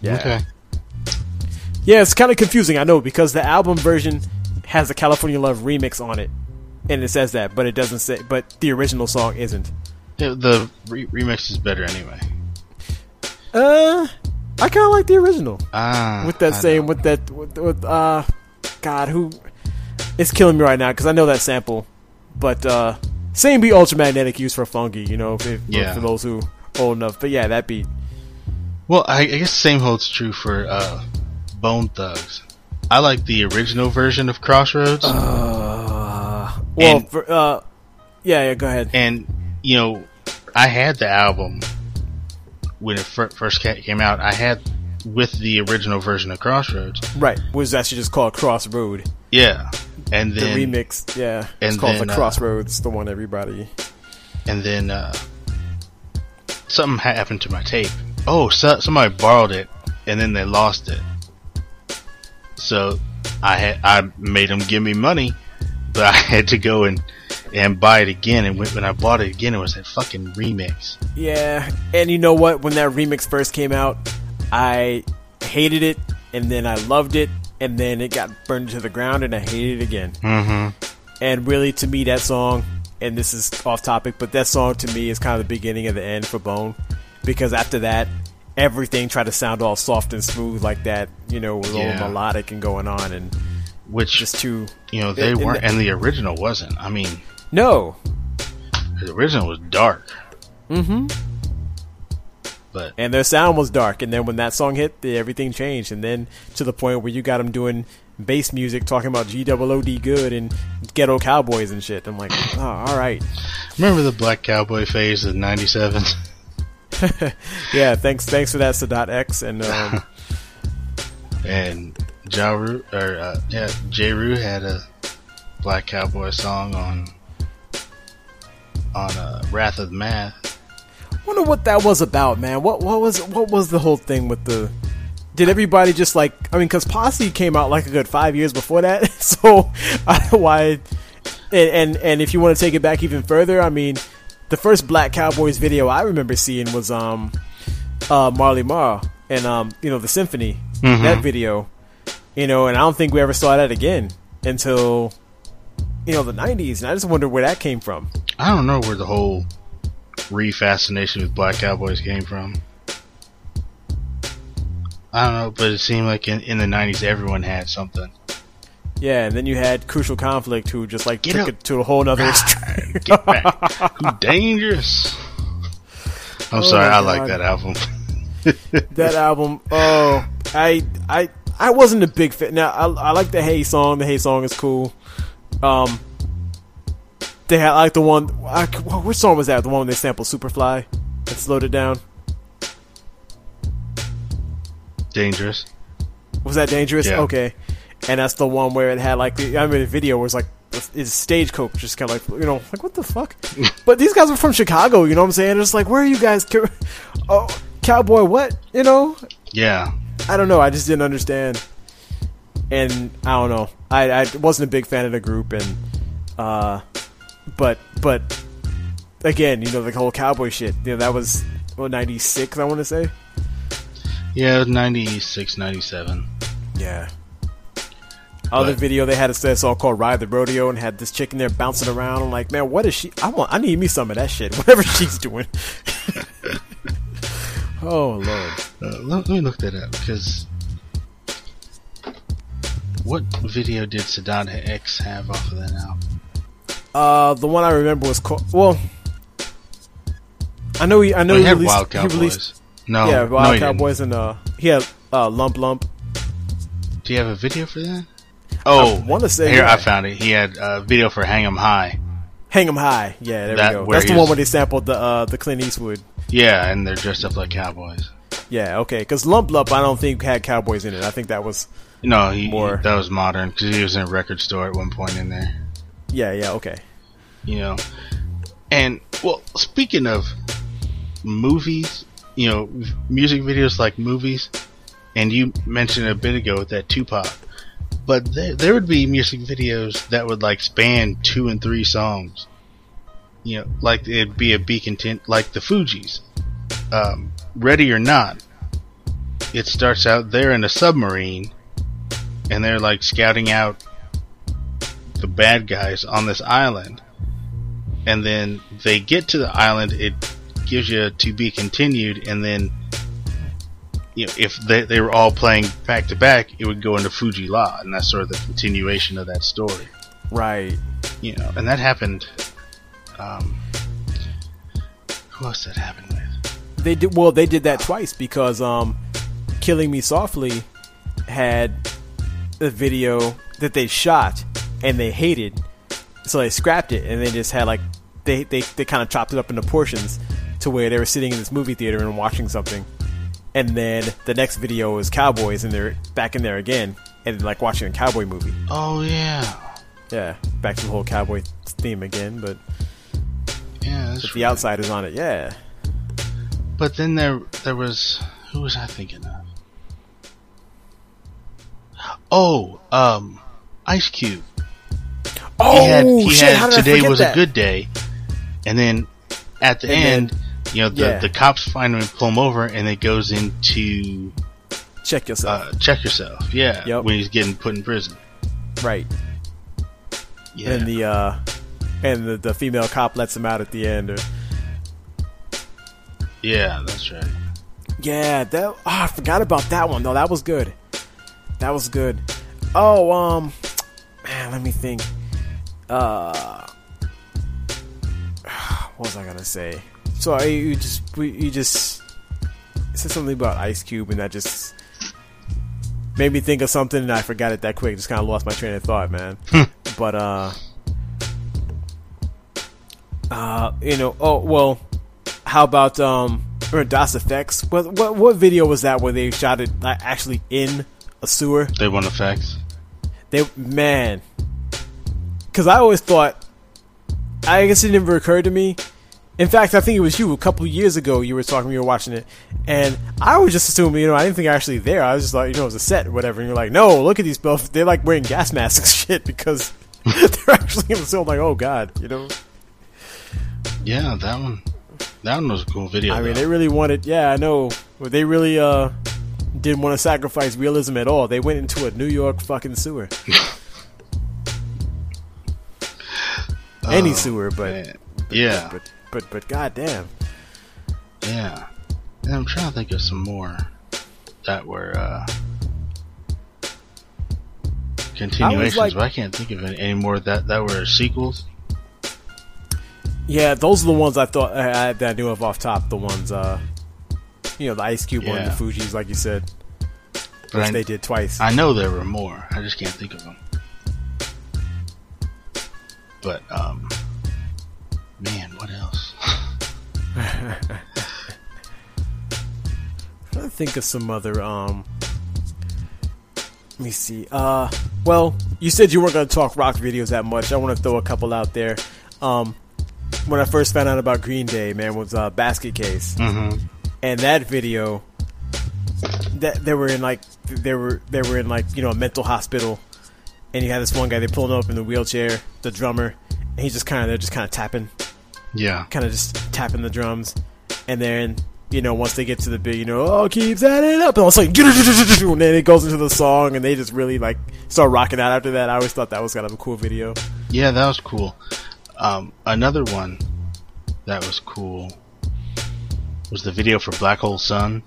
Yeah. Okay. Yeah, it's kind of confusing, I know, because the album version has the California Love remix on it, and it says that, but it doesn't say. But the original song isn't. Yeah, the re- remix is better anyway. Uh, I kind of like the original Ah. with that I same know. with that with, with uh, God, who? It's killing me right now because I know that sample, but uh, same beat ultramagnetic used for funky, you know, if, Yeah. for those who old enough. But yeah, that beat. Well, I, I guess the same holds true for uh, Bone Thugs. I like the original version of Crossroads, Uh, well, And- for, uh, yeah, yeah, go ahead. and you know, I had the album when it first came out. I had with the original version of Crossroads. Right, was actually just called Crossroad. Yeah, and The remix, yeah, it's and called then, the uh, Crossroads, the one everybody. and then uh, something happened to my tape. Oh, so, somebody borrowed it, and then they lost it. So I had I made them give me money, but I had to go and and buy it again. And when, I bought it again, it was that fucking remix. Yeah, and you know what? When that remix first came out, I hated it, and then I loved it, and then it got burned to the ground, and I hated it again. Mm-hmm. And really, to me, that song, and this is off topic, but that song to me is kind of the beginning of the end for Bone, because after that, everything tried to sound all soft and smooth like that, you know, with Yeah. all melodic and going on, and Which just too. you know they weren't, and the original wasn't. I mean, No, the original was dark. Mm-hmm. But and their sound was dark. And then when that song hit, the, everything changed. And then to the point where you got them doing bass music, talking about G double O D good and ghetto cowboys and shit. I'm like, oh, all right, remember the Black Cowboy phase of '97? yeah. Thanks, thanks for that, Sadat X. And um, and Ja Rule, or uh, yeah, Jeru had a Black Cowboy song on on uh, Wrath of the Math. wonder what that was about, man. What what was what was the whole thing with the? Did everybody just like? I mean, because Posse came out like a good five years before that, so I don't know why. And, and and if you want to take it back even further, I mean, the first Black Cowboys video I remember seeing was um, uh, Marley Marl and um, you know, the Symphony Mhm. that video, you know, and I don't think we ever saw that again until you know the '90s, and I just wonder where that came from. I don't know where the whole re-fascination with Black Cowboys came from. I don't know, but it seemed like in, in the '90s everyone had something. Yeah, and then you had Crucial Conflict, who just like Get took up. it to a whole nother extreme. Get back, dangerous. I'm Oh sorry, I like that album. that album. Oh, I I I wasn't a big fan. Now I, I like the Hay song. The Hay song is cool. Um, they had like the one. I, which song was that? The one they sampled Superfly and slowed it down. dangerous. Was that dangerous? Yeah. Okay, and that's the one where it had like the I mean the video was like is stagecoach just kind of like you know like what the fuck but these guys are from chicago you know what i'm saying it's like where are you guys oh cowboy what you know Yeah, I don't know. I just didn't understand, and I don't know. I, I wasn't a big fan of the group, and uh, but but again, you know, the whole cowboy shit. You know, that was what ninety six. I want to say. yeah, 96, 97. Yeah. Other But- video they had a set song called "Ride the Rodeo" and had this chick in there bouncing around. I'm like, man, what is she? I want. I need me some of that shit. Whatever she's doing. oh lord. Uh, let, let me look that up because what video did Sadat X have off of that album? Uh, the one I remember was called. Well, I know he. I know Well, he he had released. Wild he released. No, yeah, no, Wild didn't. Cowboys and uh, he had uh, Lump Lump. Do you have a video for that? Oh, wanna say, here yeah. I found it. He had a video for "Hang 'Em High." Hang 'em high. Yeah, there That- we go. That's the one where they sampled the uh, the Clint Eastwood. Yeah, and they're dressed up like cowboys. Yeah, okay. Because Lump Lump, I don't think had cowboys in it. I think that was. No, he More. that was modern because he was in a record store at one point in there. Yeah, yeah, okay. You know, and well, speaking of movies, you know, music videos like movies, and you mentioned a bit ago that Tupac, but there, there would be music videos that would like span two and three songs. You know, like it'd be a be content, like the Fugees, um, Ready or Not. It starts out there in a submarine, and they're like scouting out the bad guys on this island and then they get to the island it gives you to be continued and then you know if they, they were all playing back to back it would go into Fu-Gee-La, and that's sort of the continuation of that story Right. you know and that happened um who else that happened with They did well. They did that twice because um, "Killing Me Softly" had a video that they shot and they hated, so they scrapped it and they just had like they they, they kind of chopped it up into portions to where they were sitting in this movie theater and watching something, and then the next video was cowboys and they're back in there again and like watching a cowboy movie. oh yeah Yeah, back to the whole cowboy theme again, but yeah that's but the right. outsiders on it. Yeah. but then there there was who was I thinking of oh um Ice Cube Oh he had, he shit! had today was that? a good day, and then at the And then- end, you know, the, yeah. the cops find him and pull him over, and it goes into Check yourself. uh, check yourself. Yeah, Yep. when he's getting put in prison. right. Yeah, and the uh and the, the female cop lets him out at the end. Or yeah, that's right. yeah that oh, i forgot about that one though. That was good. That was good. Oh um man let me think. Uh what was i gonna say? So I, you just we, you just said something about ice cube and that just made me think of something and i forgot it that quick. Just kind of lost my train of thought man. But uh uh you know oh well how about um or Das EFX? What, what what video was that where they shot it like, actually in a sewer? They want EFX. They man, because I always thought, I guess it never occurred to me. In fact, I think it was you a couple years ago. You were talking, you were watching it, and I was just assuming, you know, I didn't think I actually there. I was just like, you know, it was a set or whatever. And you're like, no, look at these both. They're like wearing gas masks shit because they're actually in the sewer. I'm like, oh god, you know. Yeah, that one. That one was a cool video. I mean, they really wanted. Yeah, I know. They really uh didn't want to sacrifice realism at all. They went into a New York fucking sewer. Any sewer, but, man. yeah, but but but goddamn. yeah. And I'm trying to think of some more that were uh, continuations, like- but I can't think of any, any more that that were sequels. Yeah, those are the ones I thought I, I, that I knew of off top. The ones, uh, you know, the Ice Cube one, the Yeah. Fugees, like you said, But which I, they did twice. I know there were more. I just can't think of them. But um, man, what else? trying to think of some other um let me see uh well you said you weren't going to talk rock videos that much i want to throw a couple out there um when i first found out about green day man was uh basket case Mm-hmm. and that video that they were in like they were they were in like you know a mental hospital and you had this one guy they pulled up in the wheelchair the drummer and he's just kind of they're just kind of tapping Yeah, kind of just tapping the drums, and then you know once they get to the big, you know, oh keeps adding up, and all of a sudden, and then it goes into the song, and they just really like start rocking out after that. I always thought that was kind of a cool video. yeah, that was cool. Um, another one that was cool was the video for Black Hole Sun,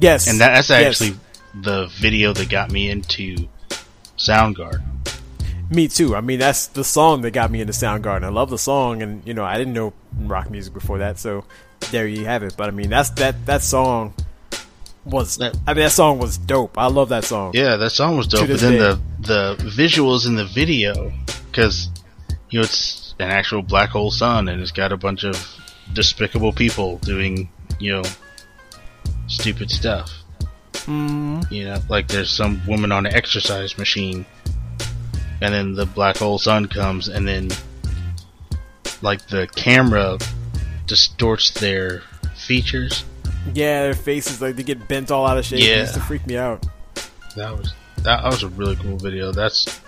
Yes, and that, that's yes. actually the video that got me into Soundgarden. me too. I mean, that's the song that got me into Soundgarden. I love the song, and you know, I didn't know rock music before that, so there you have it. But I mean, that's that that song was. That- I mean, that song was dope. I love that song. Yeah, that song was dope. But then day. the the visuals in the video, because you know it's an actual black hole sun, and it's got a bunch of despicable people doing you know stupid stuff. Mm, You know, like there's some woman on an exercise machine, and then the black hole sun comes, and then like the camera distorts their features. yeah, their faces like they get bent all out of shape. It Yeah. used to freak me out. That was that was a really cool video. That's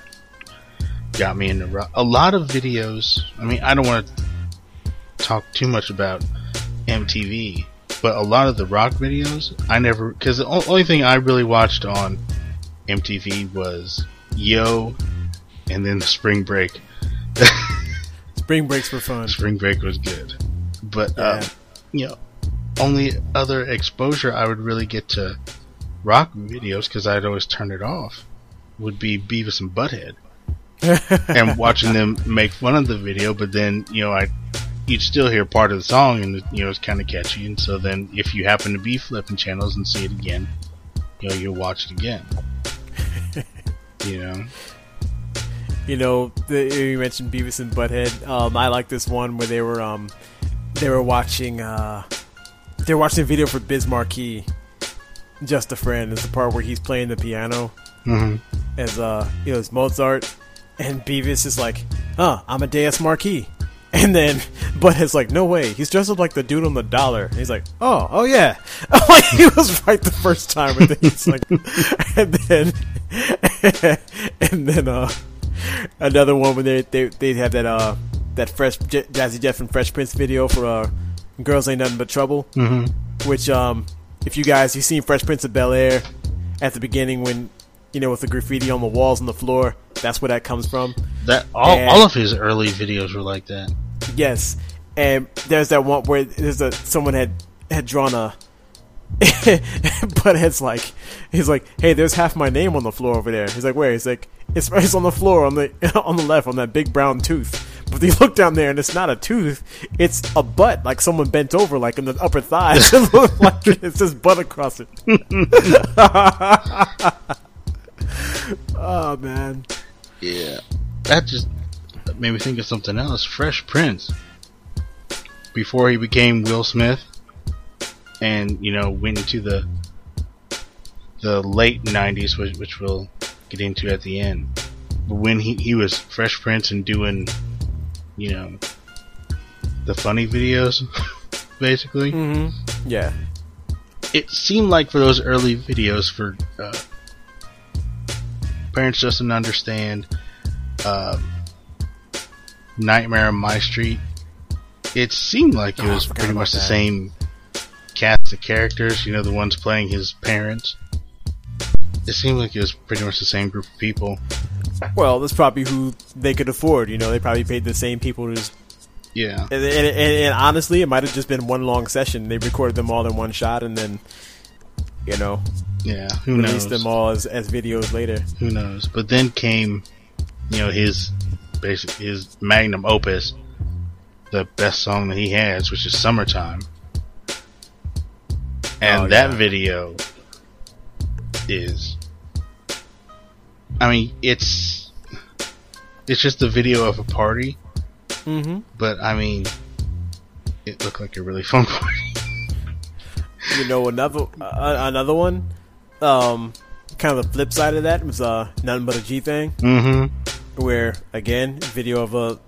got me into rock. A lot of videos. I mean, I don't want to talk too much about MTV, but a lot of the rock videos, I never because the only thing I really watched on MTV was Yo, and then Spring Break. Spring breaks were fun. Spring Break was good, but Yeah. um, you know, only other exposure I would really get to rock videos because I'd always turn it off would be Beavis and Butthead, and watching them make fun of the video. But then you know, I you'd still hear part of the song, and you know, it's kind of catchy. And so then, if you happen to be flipping channels and see it again, you know, you'll watch it again. you know, you know, the, you mentioned Beavis and Butthead. Um, I like this one where they were um, they were watching uh, they were watching a video for Biz Markie, Just a Friend. It's the part where he's playing the piano hmm as uh, you know, as Mozart, and Beavis is like, "Huh, Amadeus Markie." And then Butthead's like, no way, he's dressed up like the dude on the dollar. And he's like, oh, oh yeah. like he was right the first time. And then he's like, and then, and then, uh, another one when they, they, they have that, uh, that fresh, J- Jazzy Jeff and Fresh Prince video for, uh, Girls Ain't Nothing But Trouble. Mm-hmm. Which, um, if you guys, you've seen Fresh Prince of Bel Air at the beginning when, you know, with the graffiti on the walls and the floor, that's where that comes from. that all And- all of his early videos were like that. Yes, and there's that one where there's a someone had had drawn a, but it's like he's like, hey, there's half my name on the floor over there. He's like, where? He's like, it's, it's on the floor on the on the left on that big brown tooth. But you look down there and it's not a tooth, it's a butt, like someone bent over, like in the upper thigh. it looks like it's just butt across it. Oh man, Yeah. That just made me think of something else. Fresh Prince. Before he became Will Smith and, you know, went into the the late nineties which which we'll get into at the end. But when he, he was Fresh Prince and doing you know the funny videos basically. yeah, it seemed like for those early videos for uh, parents just didn't understand um, Nightmare on My Street. It seemed like it Oh, was forgot pretty much the that. same cast of characters. You know, the ones playing his parents. It seemed like it was pretty much the same group of people. Well, that's probably who they could afford. You know, they probably paid the same people to just. Yeah, And, and, and, and honestly, it might have just been one long session. They recorded them all in one shot and then, you know, yeah. Who released knows? them all as, as videos later. Who knows? But then came, you know, his basic his magnum opus, the best song that he has, which is "Summertime," and Oh, that yeah. video is, I mean, it's it's just a video of a party, Mm-hmm. but I mean, it looked like a really fun party. You know, another uh, another one, um, kind of the flip side of that was uh, nothing but a G thing, mm-hmm. where again, video of a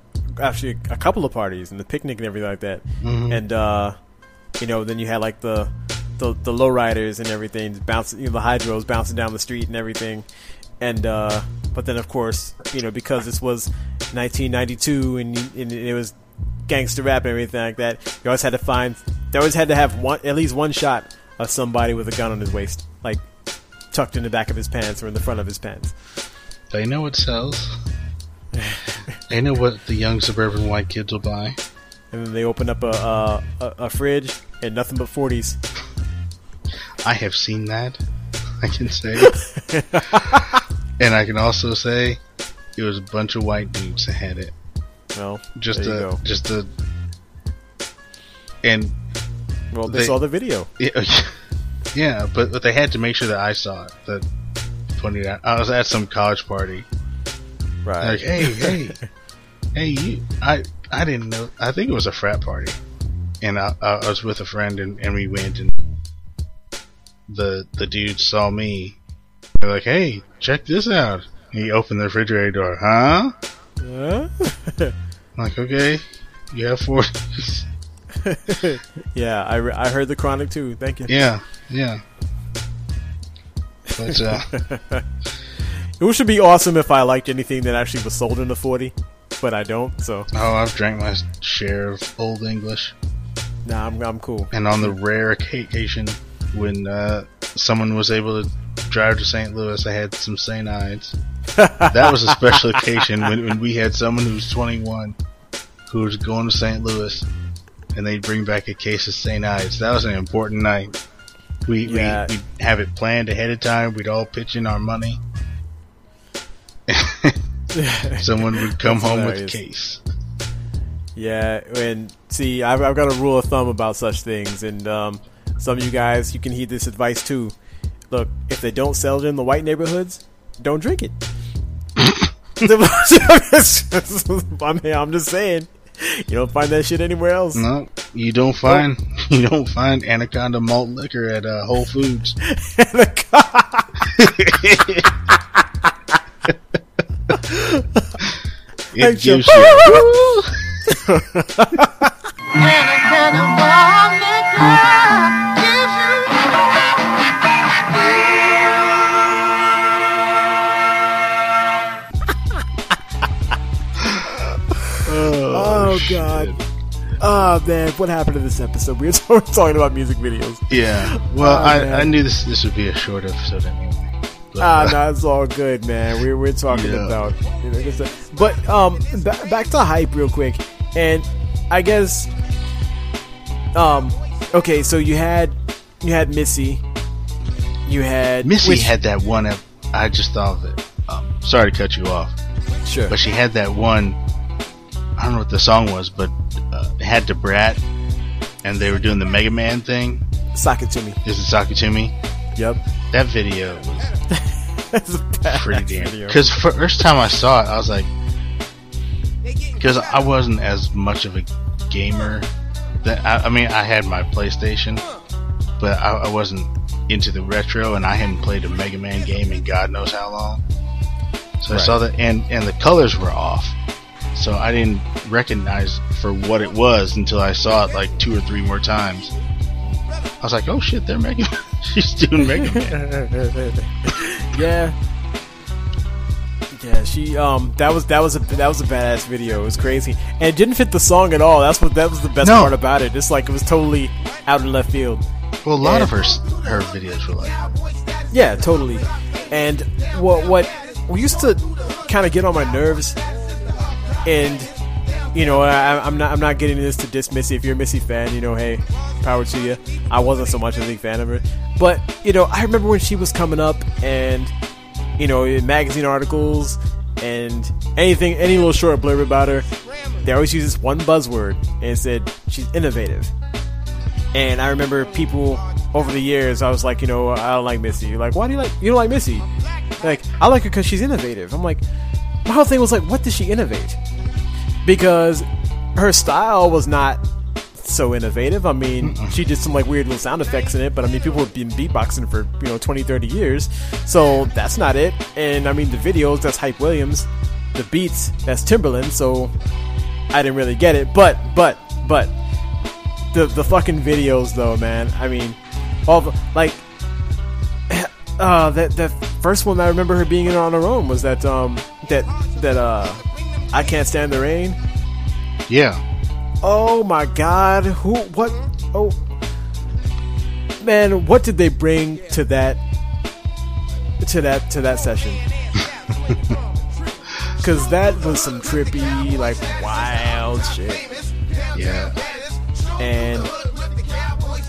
actually a couple of parties and the picnic and everything like that, and uh, you know, then you had like the the the lowriders and everything bouncing, you know, the hydros bouncing down the street and everything, and uh, but then of course, you know, because this was 1992 and, and it was gangster rap and everything like that, you always had to find, they always had to have one at least one shot of somebody with a gun on his waist, like tucked in the back of his pants or in the front of his pants. They know what sells. they know what the young suburban white kids will buy. And then they open up a a, a, a fridge and nothing but 40s. I have seen that. I can say, and I can also say it was a bunch of white dudes that had it. Well, Just a, go. just a, and Well, they, They- saw the video. Yeah, yeah, but but they had to make sure that I saw it. That out. I was at some college party. Right. Like, hey, hey, hey, you. I I didn't know. I think it was a frat party, and I, I was with a friend, and, and we went, and the the dude saw me. They're like, hey, check this out. He opened the refrigerator door. Huh? I'm like, okay, you have four. yeah, I, re- I heard the chronic too. Thank you. yeah, yeah. But uh, It should be awesome if I liked anything that actually was sold in the 40, but I don't, so oh, I've drank my share of Old English. nah, I'm, I'm cool. and on the rare occasion when uh, someone was able to drive to St. Louis, I had some St. Ides. that was a special occasion when, when we had someone who was 21 who was going to St. Louis, and they'd bring back a case of St. Ides. That was an important night. We Yeah. we we'd have it planned ahead of time. We'd all pitch in our money. someone would come home with a case. Yeah, and see, I've, I've got a rule of thumb about such things, and um, some of you guys, you can heed this advice too. Look, if they don't sell it in the white neighborhoods, don't drink it. I mean, I'm just saying, you don't find that shit anywhere else. No, you don't find you don't find Anaconda malt liquor at uh, Whole Foods. it gives you. Oh god. Oh man, what happened to this episode? We were talking about music videos. Yeah. Well, Oh, I. I knew this this would be a short episode anyway. But, Ah, uh, no, it's all good, man. We're we're talking Yeah. about, you know, just, uh, but um, ba- back to hype real quick, and I guess, um, okay, so you had you had Missy, you had Missy which- had that one. I just thought of it. Um, sorry to cut you off, sure, but she had that one. I don't know what the song was, but uh, it had the brat, and they were doing the Mega Man thing. sock it to me. Is it Sock It 2 Me? Yep, That video was that's a pretty damn. Because first time I saw it, I was like, because I wasn't as much of a gamer. That I, I mean, I had my PlayStation, but I, I wasn't into the retro, and I hadn't played a Mega Man game in God knows how long. So I saw that, and and the colors were off, so I didn't recognize for what it was until I saw it like two or three more times. I was like, oh shit, they're Mega. She's doing Mega Man. yeah. Yeah, she um that was that was a that was a badass video. It was crazy, and it didn't fit the song at all. That's what that was the best No. part about it. It's like it was totally out in left field. Well, a lot And- of her her videos were like. Yeah, totally. And what what we used to kind of get on my nerves, and you know, I, I'm not I'm not getting this to diss Missy. If you're a Missy fan, you know, hey, power to you. I wasn't so much a big fan of her, but you know, I remember when she was coming up, and you know, in magazine articles and anything, any little short blurb about her, they always use this one buzzword, and it said she's innovative. And I remember people over the years, I was like, you know, I don't like Missy. You're like, why do you like, you don't like Missy? Like, I like her because she's innovative. I'm like, my whole thing was like, what does she innovate? Because her style was not so innovative. I mean, she did some like weird little sound effects in it, but I mean, people have been beatboxing for, you know, 20, 30 years. So that's not it. And I mean, the videos, that's Hype Williams. The beats, that's Timbaland. So I didn't really get it. But, but, but, the the fucking videos though, man. I mean, all the, like uh that that first one I remember her being in on her own was that um that that uh I can't stand the rain. Yeah. Oh my god, who what oh man, what did they bring to that to that to that session? Cause that was some trippy, like wild shit. Yeah. and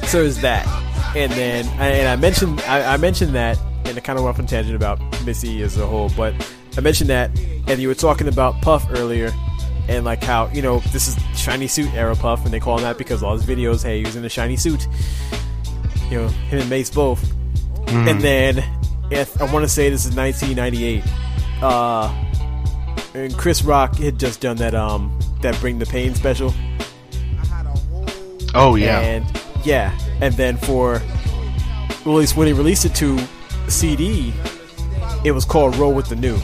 so is that. And then, and I mentioned, I, I mentioned that, and I kind of went off on tangent about Missy as a whole, but I mentioned that, and you were talking about Puff earlier, and like how you know this is shiny suit era Puff, and they call him that because all his videos, hey, he was in a shiny suit. You know, him and Mase both. And then if, I want to say this is 1998. Uh, and Chris Rock had just done that um that Bring the Pain special. Oh yeah. And yeah, and then for well, at least when he released it to CD, it was called Roll with the New.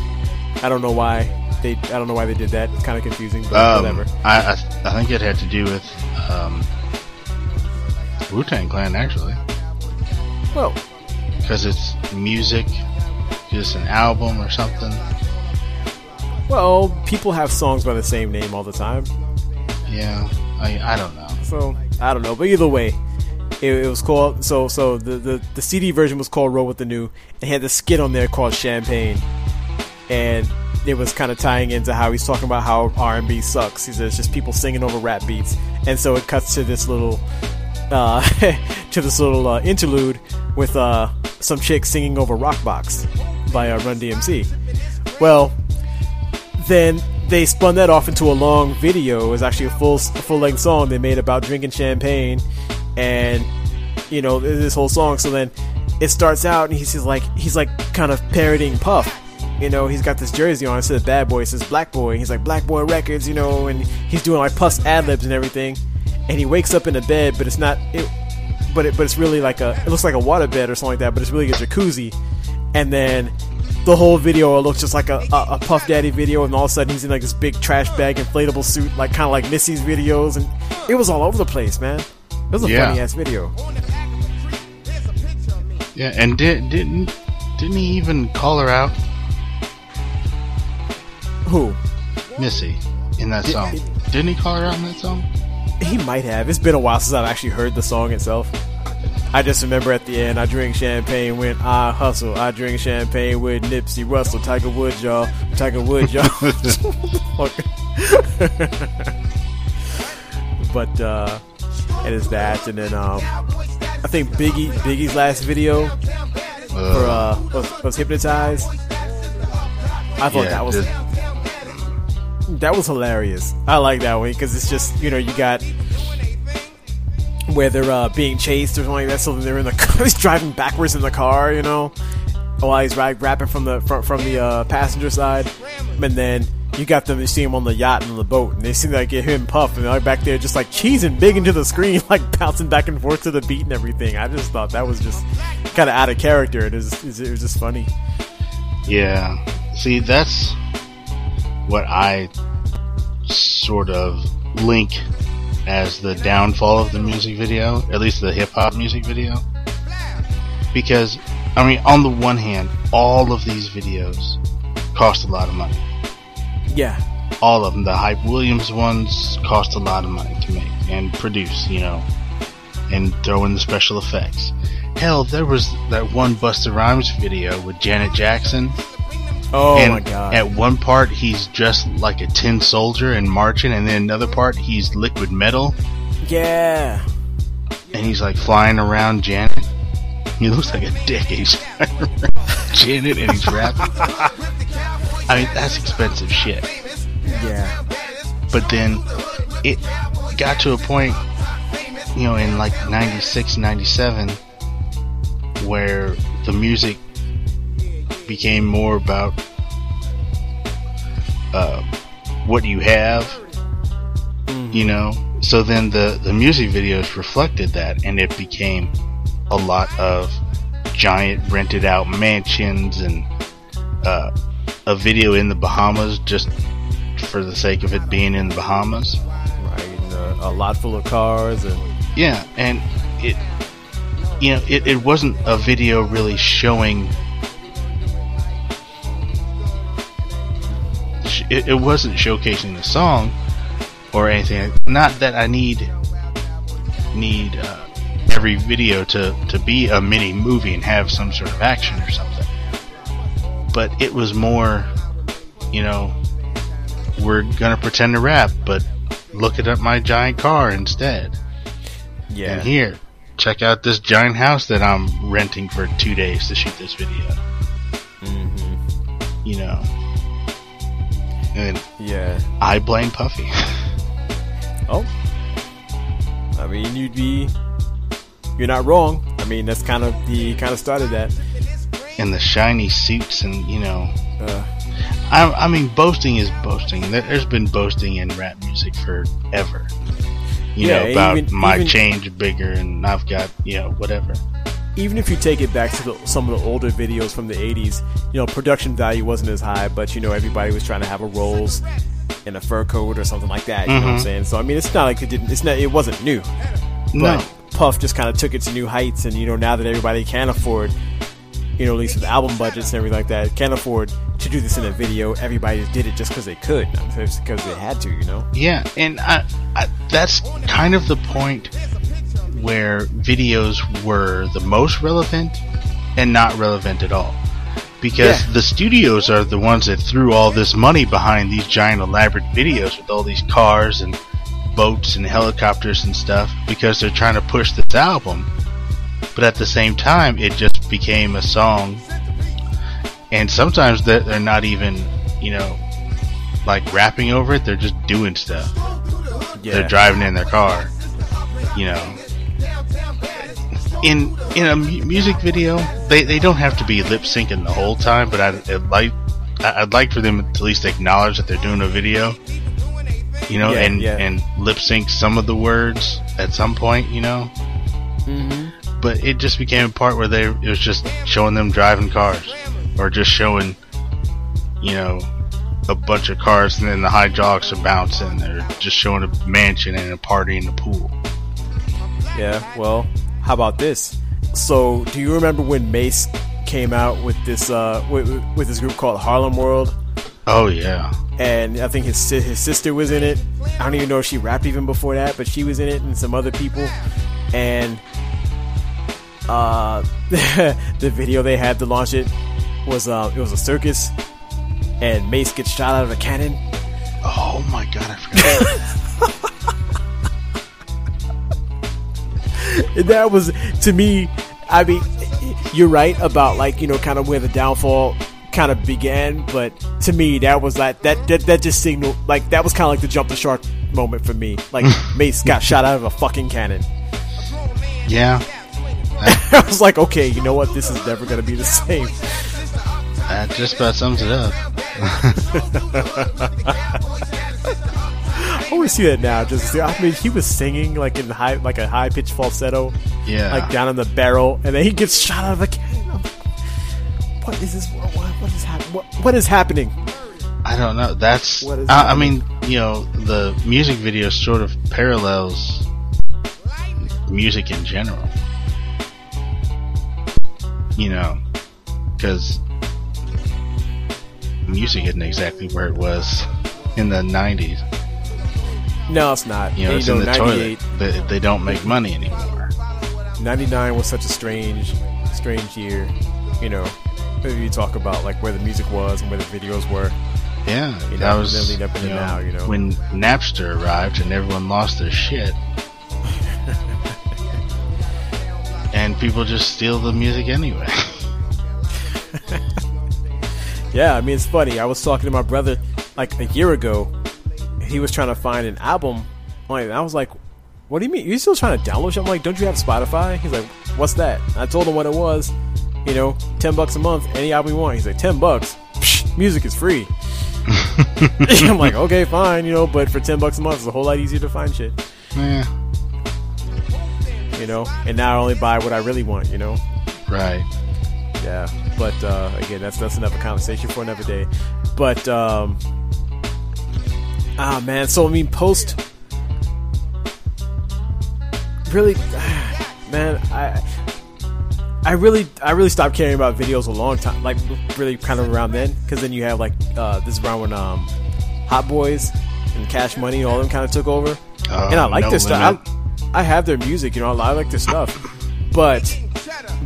I don't know why they. I don't know why they did that. It's kind of confusing, but Um, whatever. I, I I think it had to do with um, Wu Tang Clan actually, Well, because it's music, just an album or something. well, people have songs by the same name all the time, Yeah, I I don't know. so I don't know. But either way, it, it was called. So so the, the the CD version was called Roll with the New. It had the skit on there called Champagne, and it was kind of tying into how he's talking about how R and B sucks. He says just people singing over rap beats, and so it cuts to this little uh, to this little uh, interlude with uh, some chick singing over Rock Box by uh, Run DMC. Well, then they spun that off into a long video. It was actually a full full length song they made about drinking champagne, and you know this whole song. So then it starts out, and he's like he's like kind of parroting Puff. You know, he's got this jersey on. It says "Bad Boy," it says "Black Boy." He's like "Black Boy Records," you know, and he's doing like Puff's ad libs and everything. And he wakes up in a bed, but it's not. It, but it, but it's really like a. It looks like a water bed or something like that, but it's really a jacuzzi. And then the whole video looks just like a, a, a Puff Daddy video, and all of a sudden he's in like this big trash bag inflatable suit, like kind of like Missy's videos, and it was all over the place, man. It was a Yeah. funny ass video. Yeah, and did didn't didn't he even call her out, Who? Missy, in that Did- song? Didn't he call her out in that song? He might have. It's been a while since I've actually heard the song itself. I just remember at the end, I drink champagne when I hustle. I drink champagne with Nipsey Russell, Tiger Woods, y'all. Tiger Woods, y'all. but uh, it is that, and then um, I think Biggie Biggie's last video for uh, was, was hypnotized. I thought Yeah, that was that was hilarious. I like that one because it's just you know you got where they're uh, being chased or something like that. So they're in the car, he's driving backwards in the car, you know, while he's rapping from the from, from the uh, passenger side, and then you got them. You see him on the yacht and the boat, and they seem like get him puff, and they're back there just like cheesing big into the screen, like bouncing back and forth to the beat and everything. I just thought that was just kind of out of character. It is it was just funny. Yeah. See, that's what I sort of link as the downfall of the music video, at least the hip hop music video. Because, I mean, on the one hand, all of these videos cost a lot of money. Yeah, All of them. The Hype Williams ones cost a lot of money to make and produce, you know, and throw in the special effects. Hell, there was that one Busta Rhymes video with Janet Jackson Oh and my god. At one part, he's dressed like a tin soldier and marching, and then another part, he's liquid metal, yeah. and he's like flying around Janet. He looks like a dick. He's Janet, and he's rapping. I mean, that's expensive shit. Yeah. But then it got to a point, you know, in like 96, 97, where the music became more about uh, what you have, you know. So then the, the music videos reflected that, and it became a lot of giant rented out mansions and uh, a video in the Bahamas just for the sake of it being in the Bahamas. Right. And, uh, a lot full of cars and Yeah, and it, you know, it, it wasn't a video really showing. It, it wasn't showcasing the song or anything. Not that I need need uh, every video to to be a mini movie and have some sort of action or something. But it was more, you know, we're gonna pretend to rap, but look at my giant car instead. yeah. And here, check out this giant house that I'm renting for two days to shoot this video. Mm-hmm. You know, And Yeah. I blame Puffy. Oh. I mean, you'd be. You're not wrong. I mean, that's kind of the kind of started that. and the shiny suits and you know Uh, I, I mean boasting is boasting There- there's been boasting in rap music forever you Yeah, know about even- my even- change bigger and i've got you know whatever even if you take it back to the, some of the older videos from the 80s, you know, production value wasn't as high, but you know, everybody was trying to have a Rolls and a fur coat or something like that. You know what I'm Mhm. saying? So I mean, it's not like it didn't. It's not. It wasn't new. no But Puff just kind of took it to new heights, and you know, now that everybody can afford, you know, at least with album budgets and everything like that, can afford to do this in a video. Everybody just did it just because they could, not because they had to. You know? yeah and I, I that's kind of the point where videos were the most relevant and not relevant at all. Because Yeah. the studios are the ones that threw all this money behind these giant elaborate videos with all these cars and boats and helicopters and stuff because they're trying to push this album. But at the same time it just became a song. And sometimes they're, they're not even you know like rapping over it. They're just doing stuff. Yeah. they're driving in their car you know in in a mu- music video they, they don't have to be lip syncing the whole time but I'd, I'd like I'd like for them to at least acknowledge that they're doing a video you know Yeah, and yeah. and lip sync some of the words at some point you know Mm-hmm. but it just became a part where they it was just showing them driving cars or just showing you know a bunch of cars and then the hydraulics are bouncing or just showing a mansion and a party in the pool Yeah, well, how about this? So, do you remember when Mase came out with this uh, with, with this group called Harlem World? oh yeah And I think his his sister was in it. I don't even know if she rapped even before that, but she was in it, and some other people. And uh, the video they had to launch it was uh, it was a circus, and Mase gets shot out of a cannon. oh my god I forgot that was to me i mean you're right about like you know kind of where the downfall kind of began but to me that was like that that, that just signaled like that was kind of like the jump the shark moment for me. Like Mase got shot out of a fucking cannon. Yeah. I was like okay you know what? This is never gonna be the same. That just about sums it up i always see that now just i mean he was singing like in high like a high pitched falsetto yeah like down in the barrel, and then he gets shot out of a cannon. I'm like, What is this? What, what, what is hap- what, what is happening? I don't know. That's. What is I, I mean, you know, the music video sort of parallels music in general. You know, because music isn't exactly where it was in the '90s. No, it's not. You know, And, it's you in the toilet. They, they don't make money anymore. 99 was such a strange, strange year. You know, maybe you talk about like where the music was and where the videos were. Yeah, You that know, was then lead up into you know, now, you know. when Napster arrived and everyone lost their shit, and people just steal the music anyway. Yeah, I mean it's funny. I was talking to my brother like a year ago. He was trying to find an album. Like, I was like, "What do you mean? You still trying to download?" Something? I'm like, "Don't you have Spotify?" He's like, "What's that?" I told him what it was. You know, ten bucks a month, any album you want. He's like, 10 bucks. Psh, music is free. I'm like, okay, fine, you know, but for ten bucks a month, it's a whole lot easier to find shit. yeah, You know, and now I only buy what I really want. You know. right. Yeah, but uh, again, that's that's another conversation for another day. But um, ah, man. So I mean, post really, man. I I really I really stopped caring about videos a long time. Like really, kind of around then, because then you have like uh, this is around when um, Hot Boys and Cash Money, all them kind of took over. Uh, and I like No their stuff. I, I have their music, you know. I like their stuff, but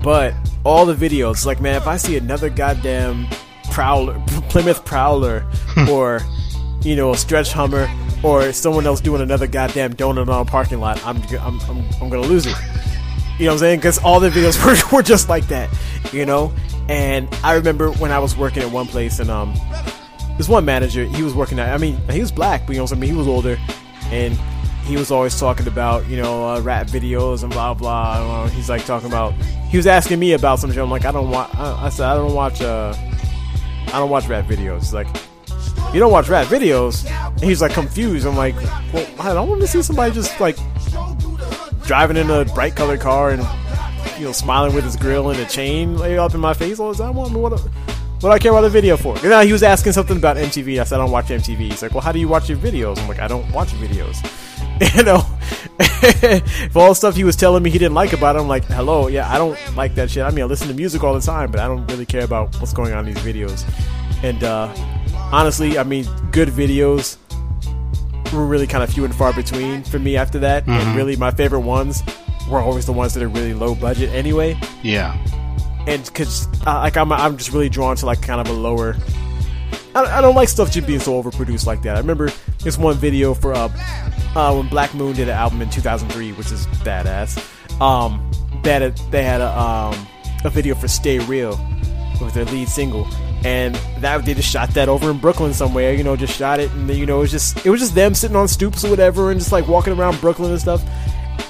but all the videos, like man, if I see another goddamn Prowler, Plymouth Prowler, or you know, a Stretch Hummer, or someone else doing another goddamn donut on a parking lot, I'm I'm I'm, I'm gonna lose it. You know what I'm saying? Because all the videos were, were just like that, you know. And I remember when I was working at one place, and um, this one manager. He was working at. I mean, he was black, but you know, what I mean, he was older, and he was always talking about you know uh, rap videos and blah blah. He's like talking about. He was asking me about some shit. I'm like, I don't watch. I, I said I don't watch. Uh, I don't watch rap videos. He's like, you don't watch rap videos. And he's like confused. I'm like, well, I don't want to see somebody just like driving in a bright colored car and you know smiling with his grill and a chain laid up in my face all the time. What what, what do I care about the video for? And now he was asking something about MTV. I said I don't watch MTV. He's like, well, how do you watch your videos? I'm like, I don't watch videos. You know, for all the stuff he was telling me he didn't like about it, I'm like, hello, yeah, I don't like that shit. I mean, I listen to music all the time, but I don't really care about what's going on in these videos. And uh, honestly, I mean, good videos were really kind of few and far between for me after that. And really, my favorite ones were always the ones that are really low budget anyway. Yeah. And because uh, like I'm, I'm just really drawn to like kind of a lower. I, I don't like stuff just being so overproduced like that. I remember this one video for uh, uh when Black Moon did an album in 2003, which is badass. Um, that they had a um a video for Stay Real with their lead single, and that they just shot that over in Brooklyn somewhere. You know, just shot it, and then you know, it was just it was just them sitting on stoops or whatever, and just like walking around Brooklyn and stuff.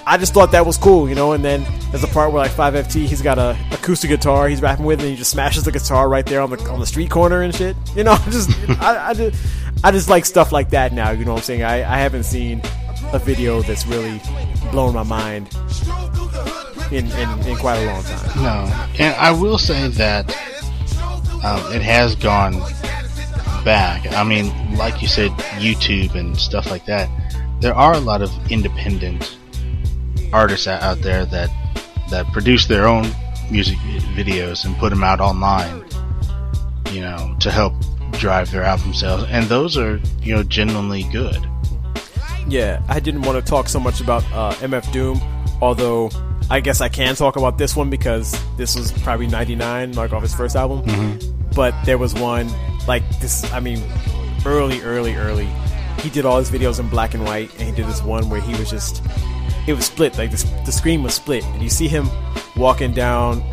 I just thought that was cool, you know. And then there's a part where like 5FT, he's got a acoustic guitar he's rapping with, and he just smashes the guitar right there on the on the street corner and shit. You know, just I, I just I just like stuff like that now. You know what I'm saying? I I haven't seen a video that's really blown my mind in in, in quite a long time. No, and I will say that um, it has gone back. I mean, like you said, YouTube and stuff like that. There are a lot of independent artists out there that that produce their own music videos and put them out online. You know, to help drive their album sales, and those are you know genuinely good. Yeah, I didn't want to talk so much about uh, MF Doom, although I guess I can talk about this one because this was probably '99, like off his first album. But there was one like this. I mean, early, early, early. He did all his videos in black and white, and he did this one where he was just it was split. Like the the screen was split, and you see him walking down,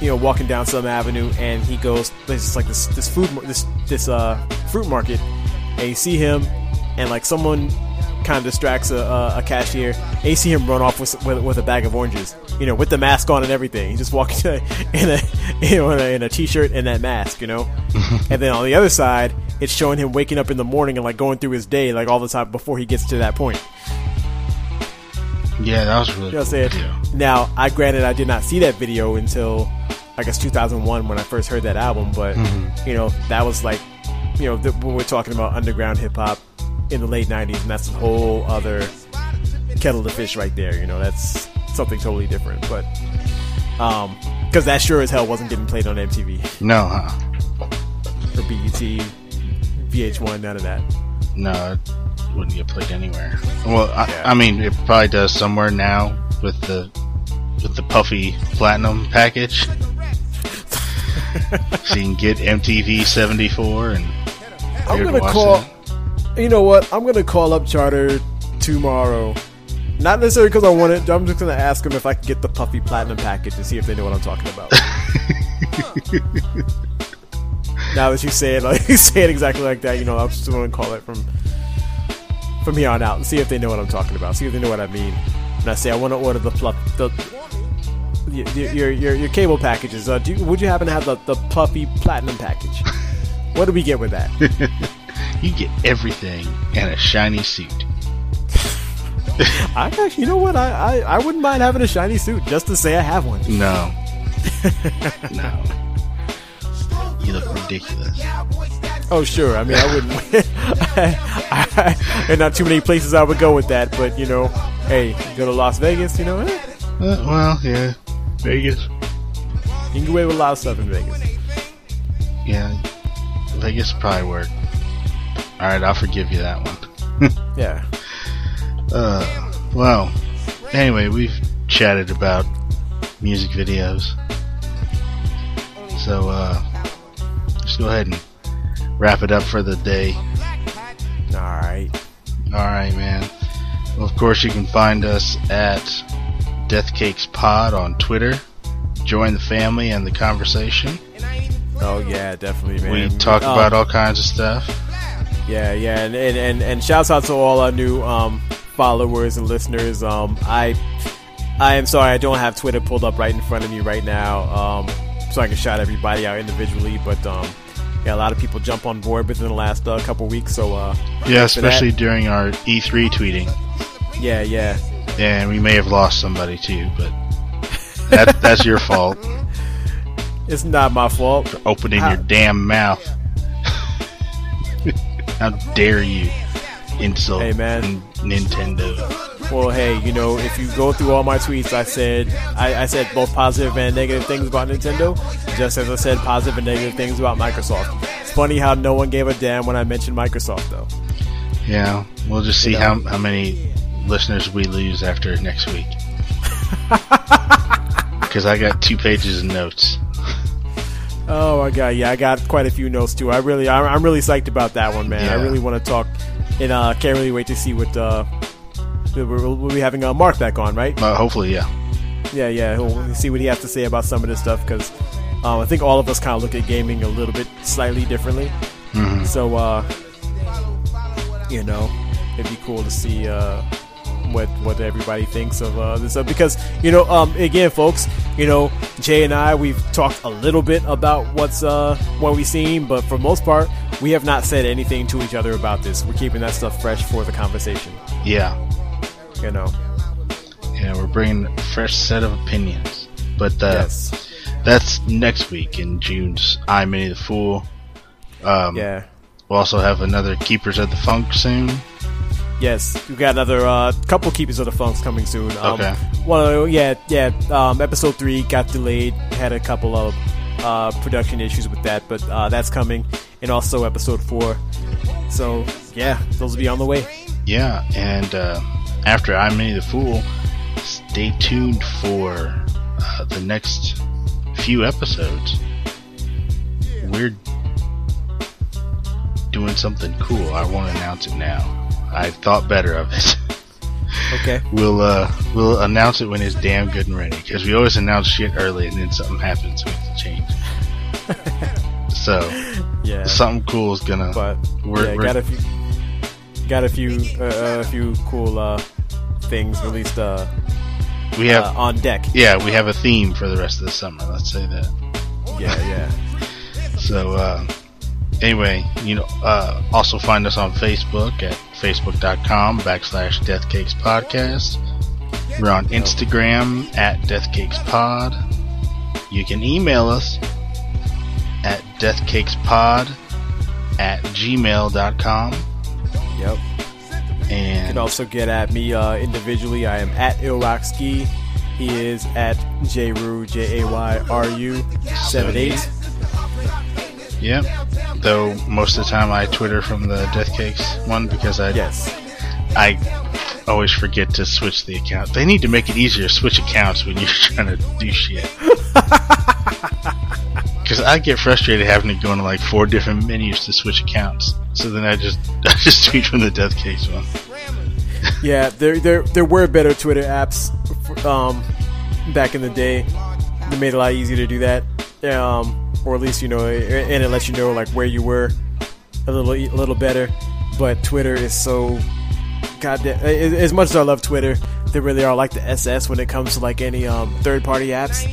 you know, walking down some avenue, and he goes. There's like this this food this this uh fruit market, and you see him, and like someone kind of distracts a, a, a cashier. And you see him run off with, with with a bag of oranges, you know, with the mask on and everything. He's just walking in a you know in a, in a t-shirt and that mask, you know. and then on the other side, it's showing him waking up in the morning and like going through his day like all the time before he gets to that point. Yeah, that was really. You know cool I'm saying? video. Now, I granted I did not see that video until I guess 2001 when I first heard that album, but mm-hmm. you know that was like, you know, the, when we're talking about underground hip hop in the late 90s, and that's a whole other kettle of fish right there. You know, that's something totally different. But um, because that sure as hell wasn't getting played on MTV No, huh? or BET, VH1, none of that. No, it wouldn't get played anywhere. Well, I, Yeah. I mean, it probably does somewhere now with the with the puffy platinum package. so you can get MTV '74 and I'm here to gonna call. it. You know what? I'm gonna call up Charter tomorrow. Not necessarily because I want it. I'm just gonna ask them if I can get the puffy platinum package and see if they know what I'm talking about. now that you say it, like you say it exactly like that, you know, I'm just gonna call it from from here on out and see if they know what I'm talking about. See if they know what I mean. And I say I want to order the fluff the. Your your your, your cable packages. Uh, do you, would you happen to have the, the puffy platinum package? what do we get with that? You get everything and a shiny suit. I actually, you know what? I, I, I wouldn't mind having a shiny suit just to say I have one. No, no, you look ridiculous. Oh, sure. I mean, I wouldn't. I, I, are not too many places I would go with that, but you know, hey, go to Las Vegas, you know, eh, Uh, well, yeah, Vegas. you can get away with a lot of stuff in Vegas. Yeah, Vegas probably work. All right, I'll forgive you that one. Yeah. Uh, well, anyway, we've chatted about music videos. So, uh, let's go ahead and wrap it up for the day. All right. Alright, man. Well, of course, you can find us at Death Cakes Pod on Twitter. Join the family and the conversation. Oh yeah, definitely, man. We talk Um, about all kinds of stuff. Yeah, yeah, and and, and, and shouts out to all our new um, followers and listeners. Um, I I am sorry I don't have Twitter pulled up right in front of me right now, um, so I can shout everybody out individually. But um, yeah, a lot of people jump on board within the last uh, couple weeks. So uh, Yeah, for that. especially during our E3 tweeting. yeah, yeah, And we may have lost somebody too, but that that's your fault. it's not my fault. Opening How- your damn mouth. How dare you insult Hey, man. Nintendo? Well, hey, you know, if you go through all my tweets, I said I, I said both positive and negative things about Nintendo, just as I said positive and negative things about Microsoft. It's funny how no one gave a damn when I mentioned Microsoft, though. Yeah, we'll just see You how know. how many listeners we lose after next week. Because I got two pages of notes. Oh my god, yeah, I got quite a few notes too. I really, I'm, I'm really psyched about that one, man. I really want to talk, and uh, can't really wait to see what uh, we'll, we'll be having uh, Mark back on, right? Well, hopefully, yeah. Yeah, yeah. We'll see what he has to say about some of this stuff because um, I think all of us kind of look at gaming a little bit slightly differently. Mhm. So, uh, you know, it'd be cool to see uh, what what everybody thinks of uh, this stuff because you know, um, again, folks, you know, Jay and I we've talked a little bit about what's uh, what we've seen, but for most part, we have not said anything to each other about this. We're keeping that stuff fresh for the conversation. Yeah. You know. Yeah, we're bringing a fresh set of opinions. But uh, Yes. that's next week in June's I Minnie the Fool. Um, Yeah. We'll also have another Keepers of the Funk soon. Yes, we got another uh, couple keepers of the funks coming soon. Um, Okay. Well, yeah, yeah. Um, episode three got delayed. Had a couple of uh, production issues with that, but uh, that's coming, and also episode four. So yeah, those will be on the way. Yeah, and uh, after I Minnie the Fool, stay tuned for uh, the next few episodes. We're doing something cool. I won't announce it now. I've thought better of it. Okay. We'll uh we'll announce it when it's damn good and ready because we always announce shit early and then something happens have to change. so Yeah. something cool is gonna. But we're, yeah, we're- got a few, got a few, uh, a few cool uh, things released uh, we have uh, on deck. yeah we have a theme for the rest of the summer. Let's say that. Yeah, yeah. So uh, anyway, you know, uh, also find us on Facebook at facebook.com backslash Deathcakes Podcast. We're on Instagram at Deathcakespod. You can email us at deathcakespod at gmail.com. Yep. And you can also get at me uh, individually. I am at Ilrockski. He is at Jayru J A Y R U seven eight. Yep. Though most of the time I Twitter from the Death Cakes one because I Yes. I always forget to switch the account. They need to make it easier to switch accounts when you're trying to do shit. Because I get frustrated having to go into like four different menus to switch accounts. So then I just I just tweet from the Death Cakes one. Yeah, there there there were better Twitter apps um, back in the day. They made it a lot easier to do that. Um, or at least you know, and it lets you know like where you were a little a little better. But Twitter is so goddamn. As much as I love Twitter, they really are like the SS when it comes to like any um, third party apps.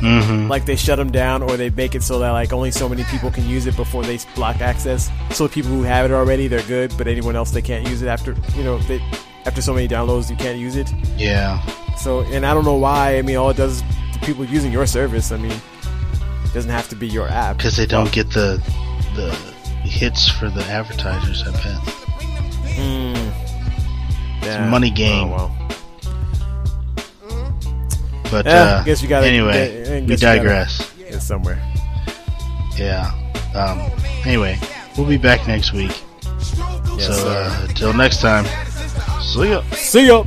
Mm-hmm. like they shut them down or they make it so that like only so many people can use it before they block access. So the people who have it already, they're good, but anyone else they can't use it after you know they after so many downloads you can't use it. Yeah. So and I don't know why. I mean, all it does is people using your service. I mean, it doesn't have to be your app. Because they don't get the the hits for the advertisers, I bet. Yeah. money game. Oh, well. But Yeah, uh, I guess you gotta- anyway, I we guess you gotta- digress. It's somewhere. Yeah. Um, anyway, we'll be back next week. Yes, so uh, until next time, see ya. See ya.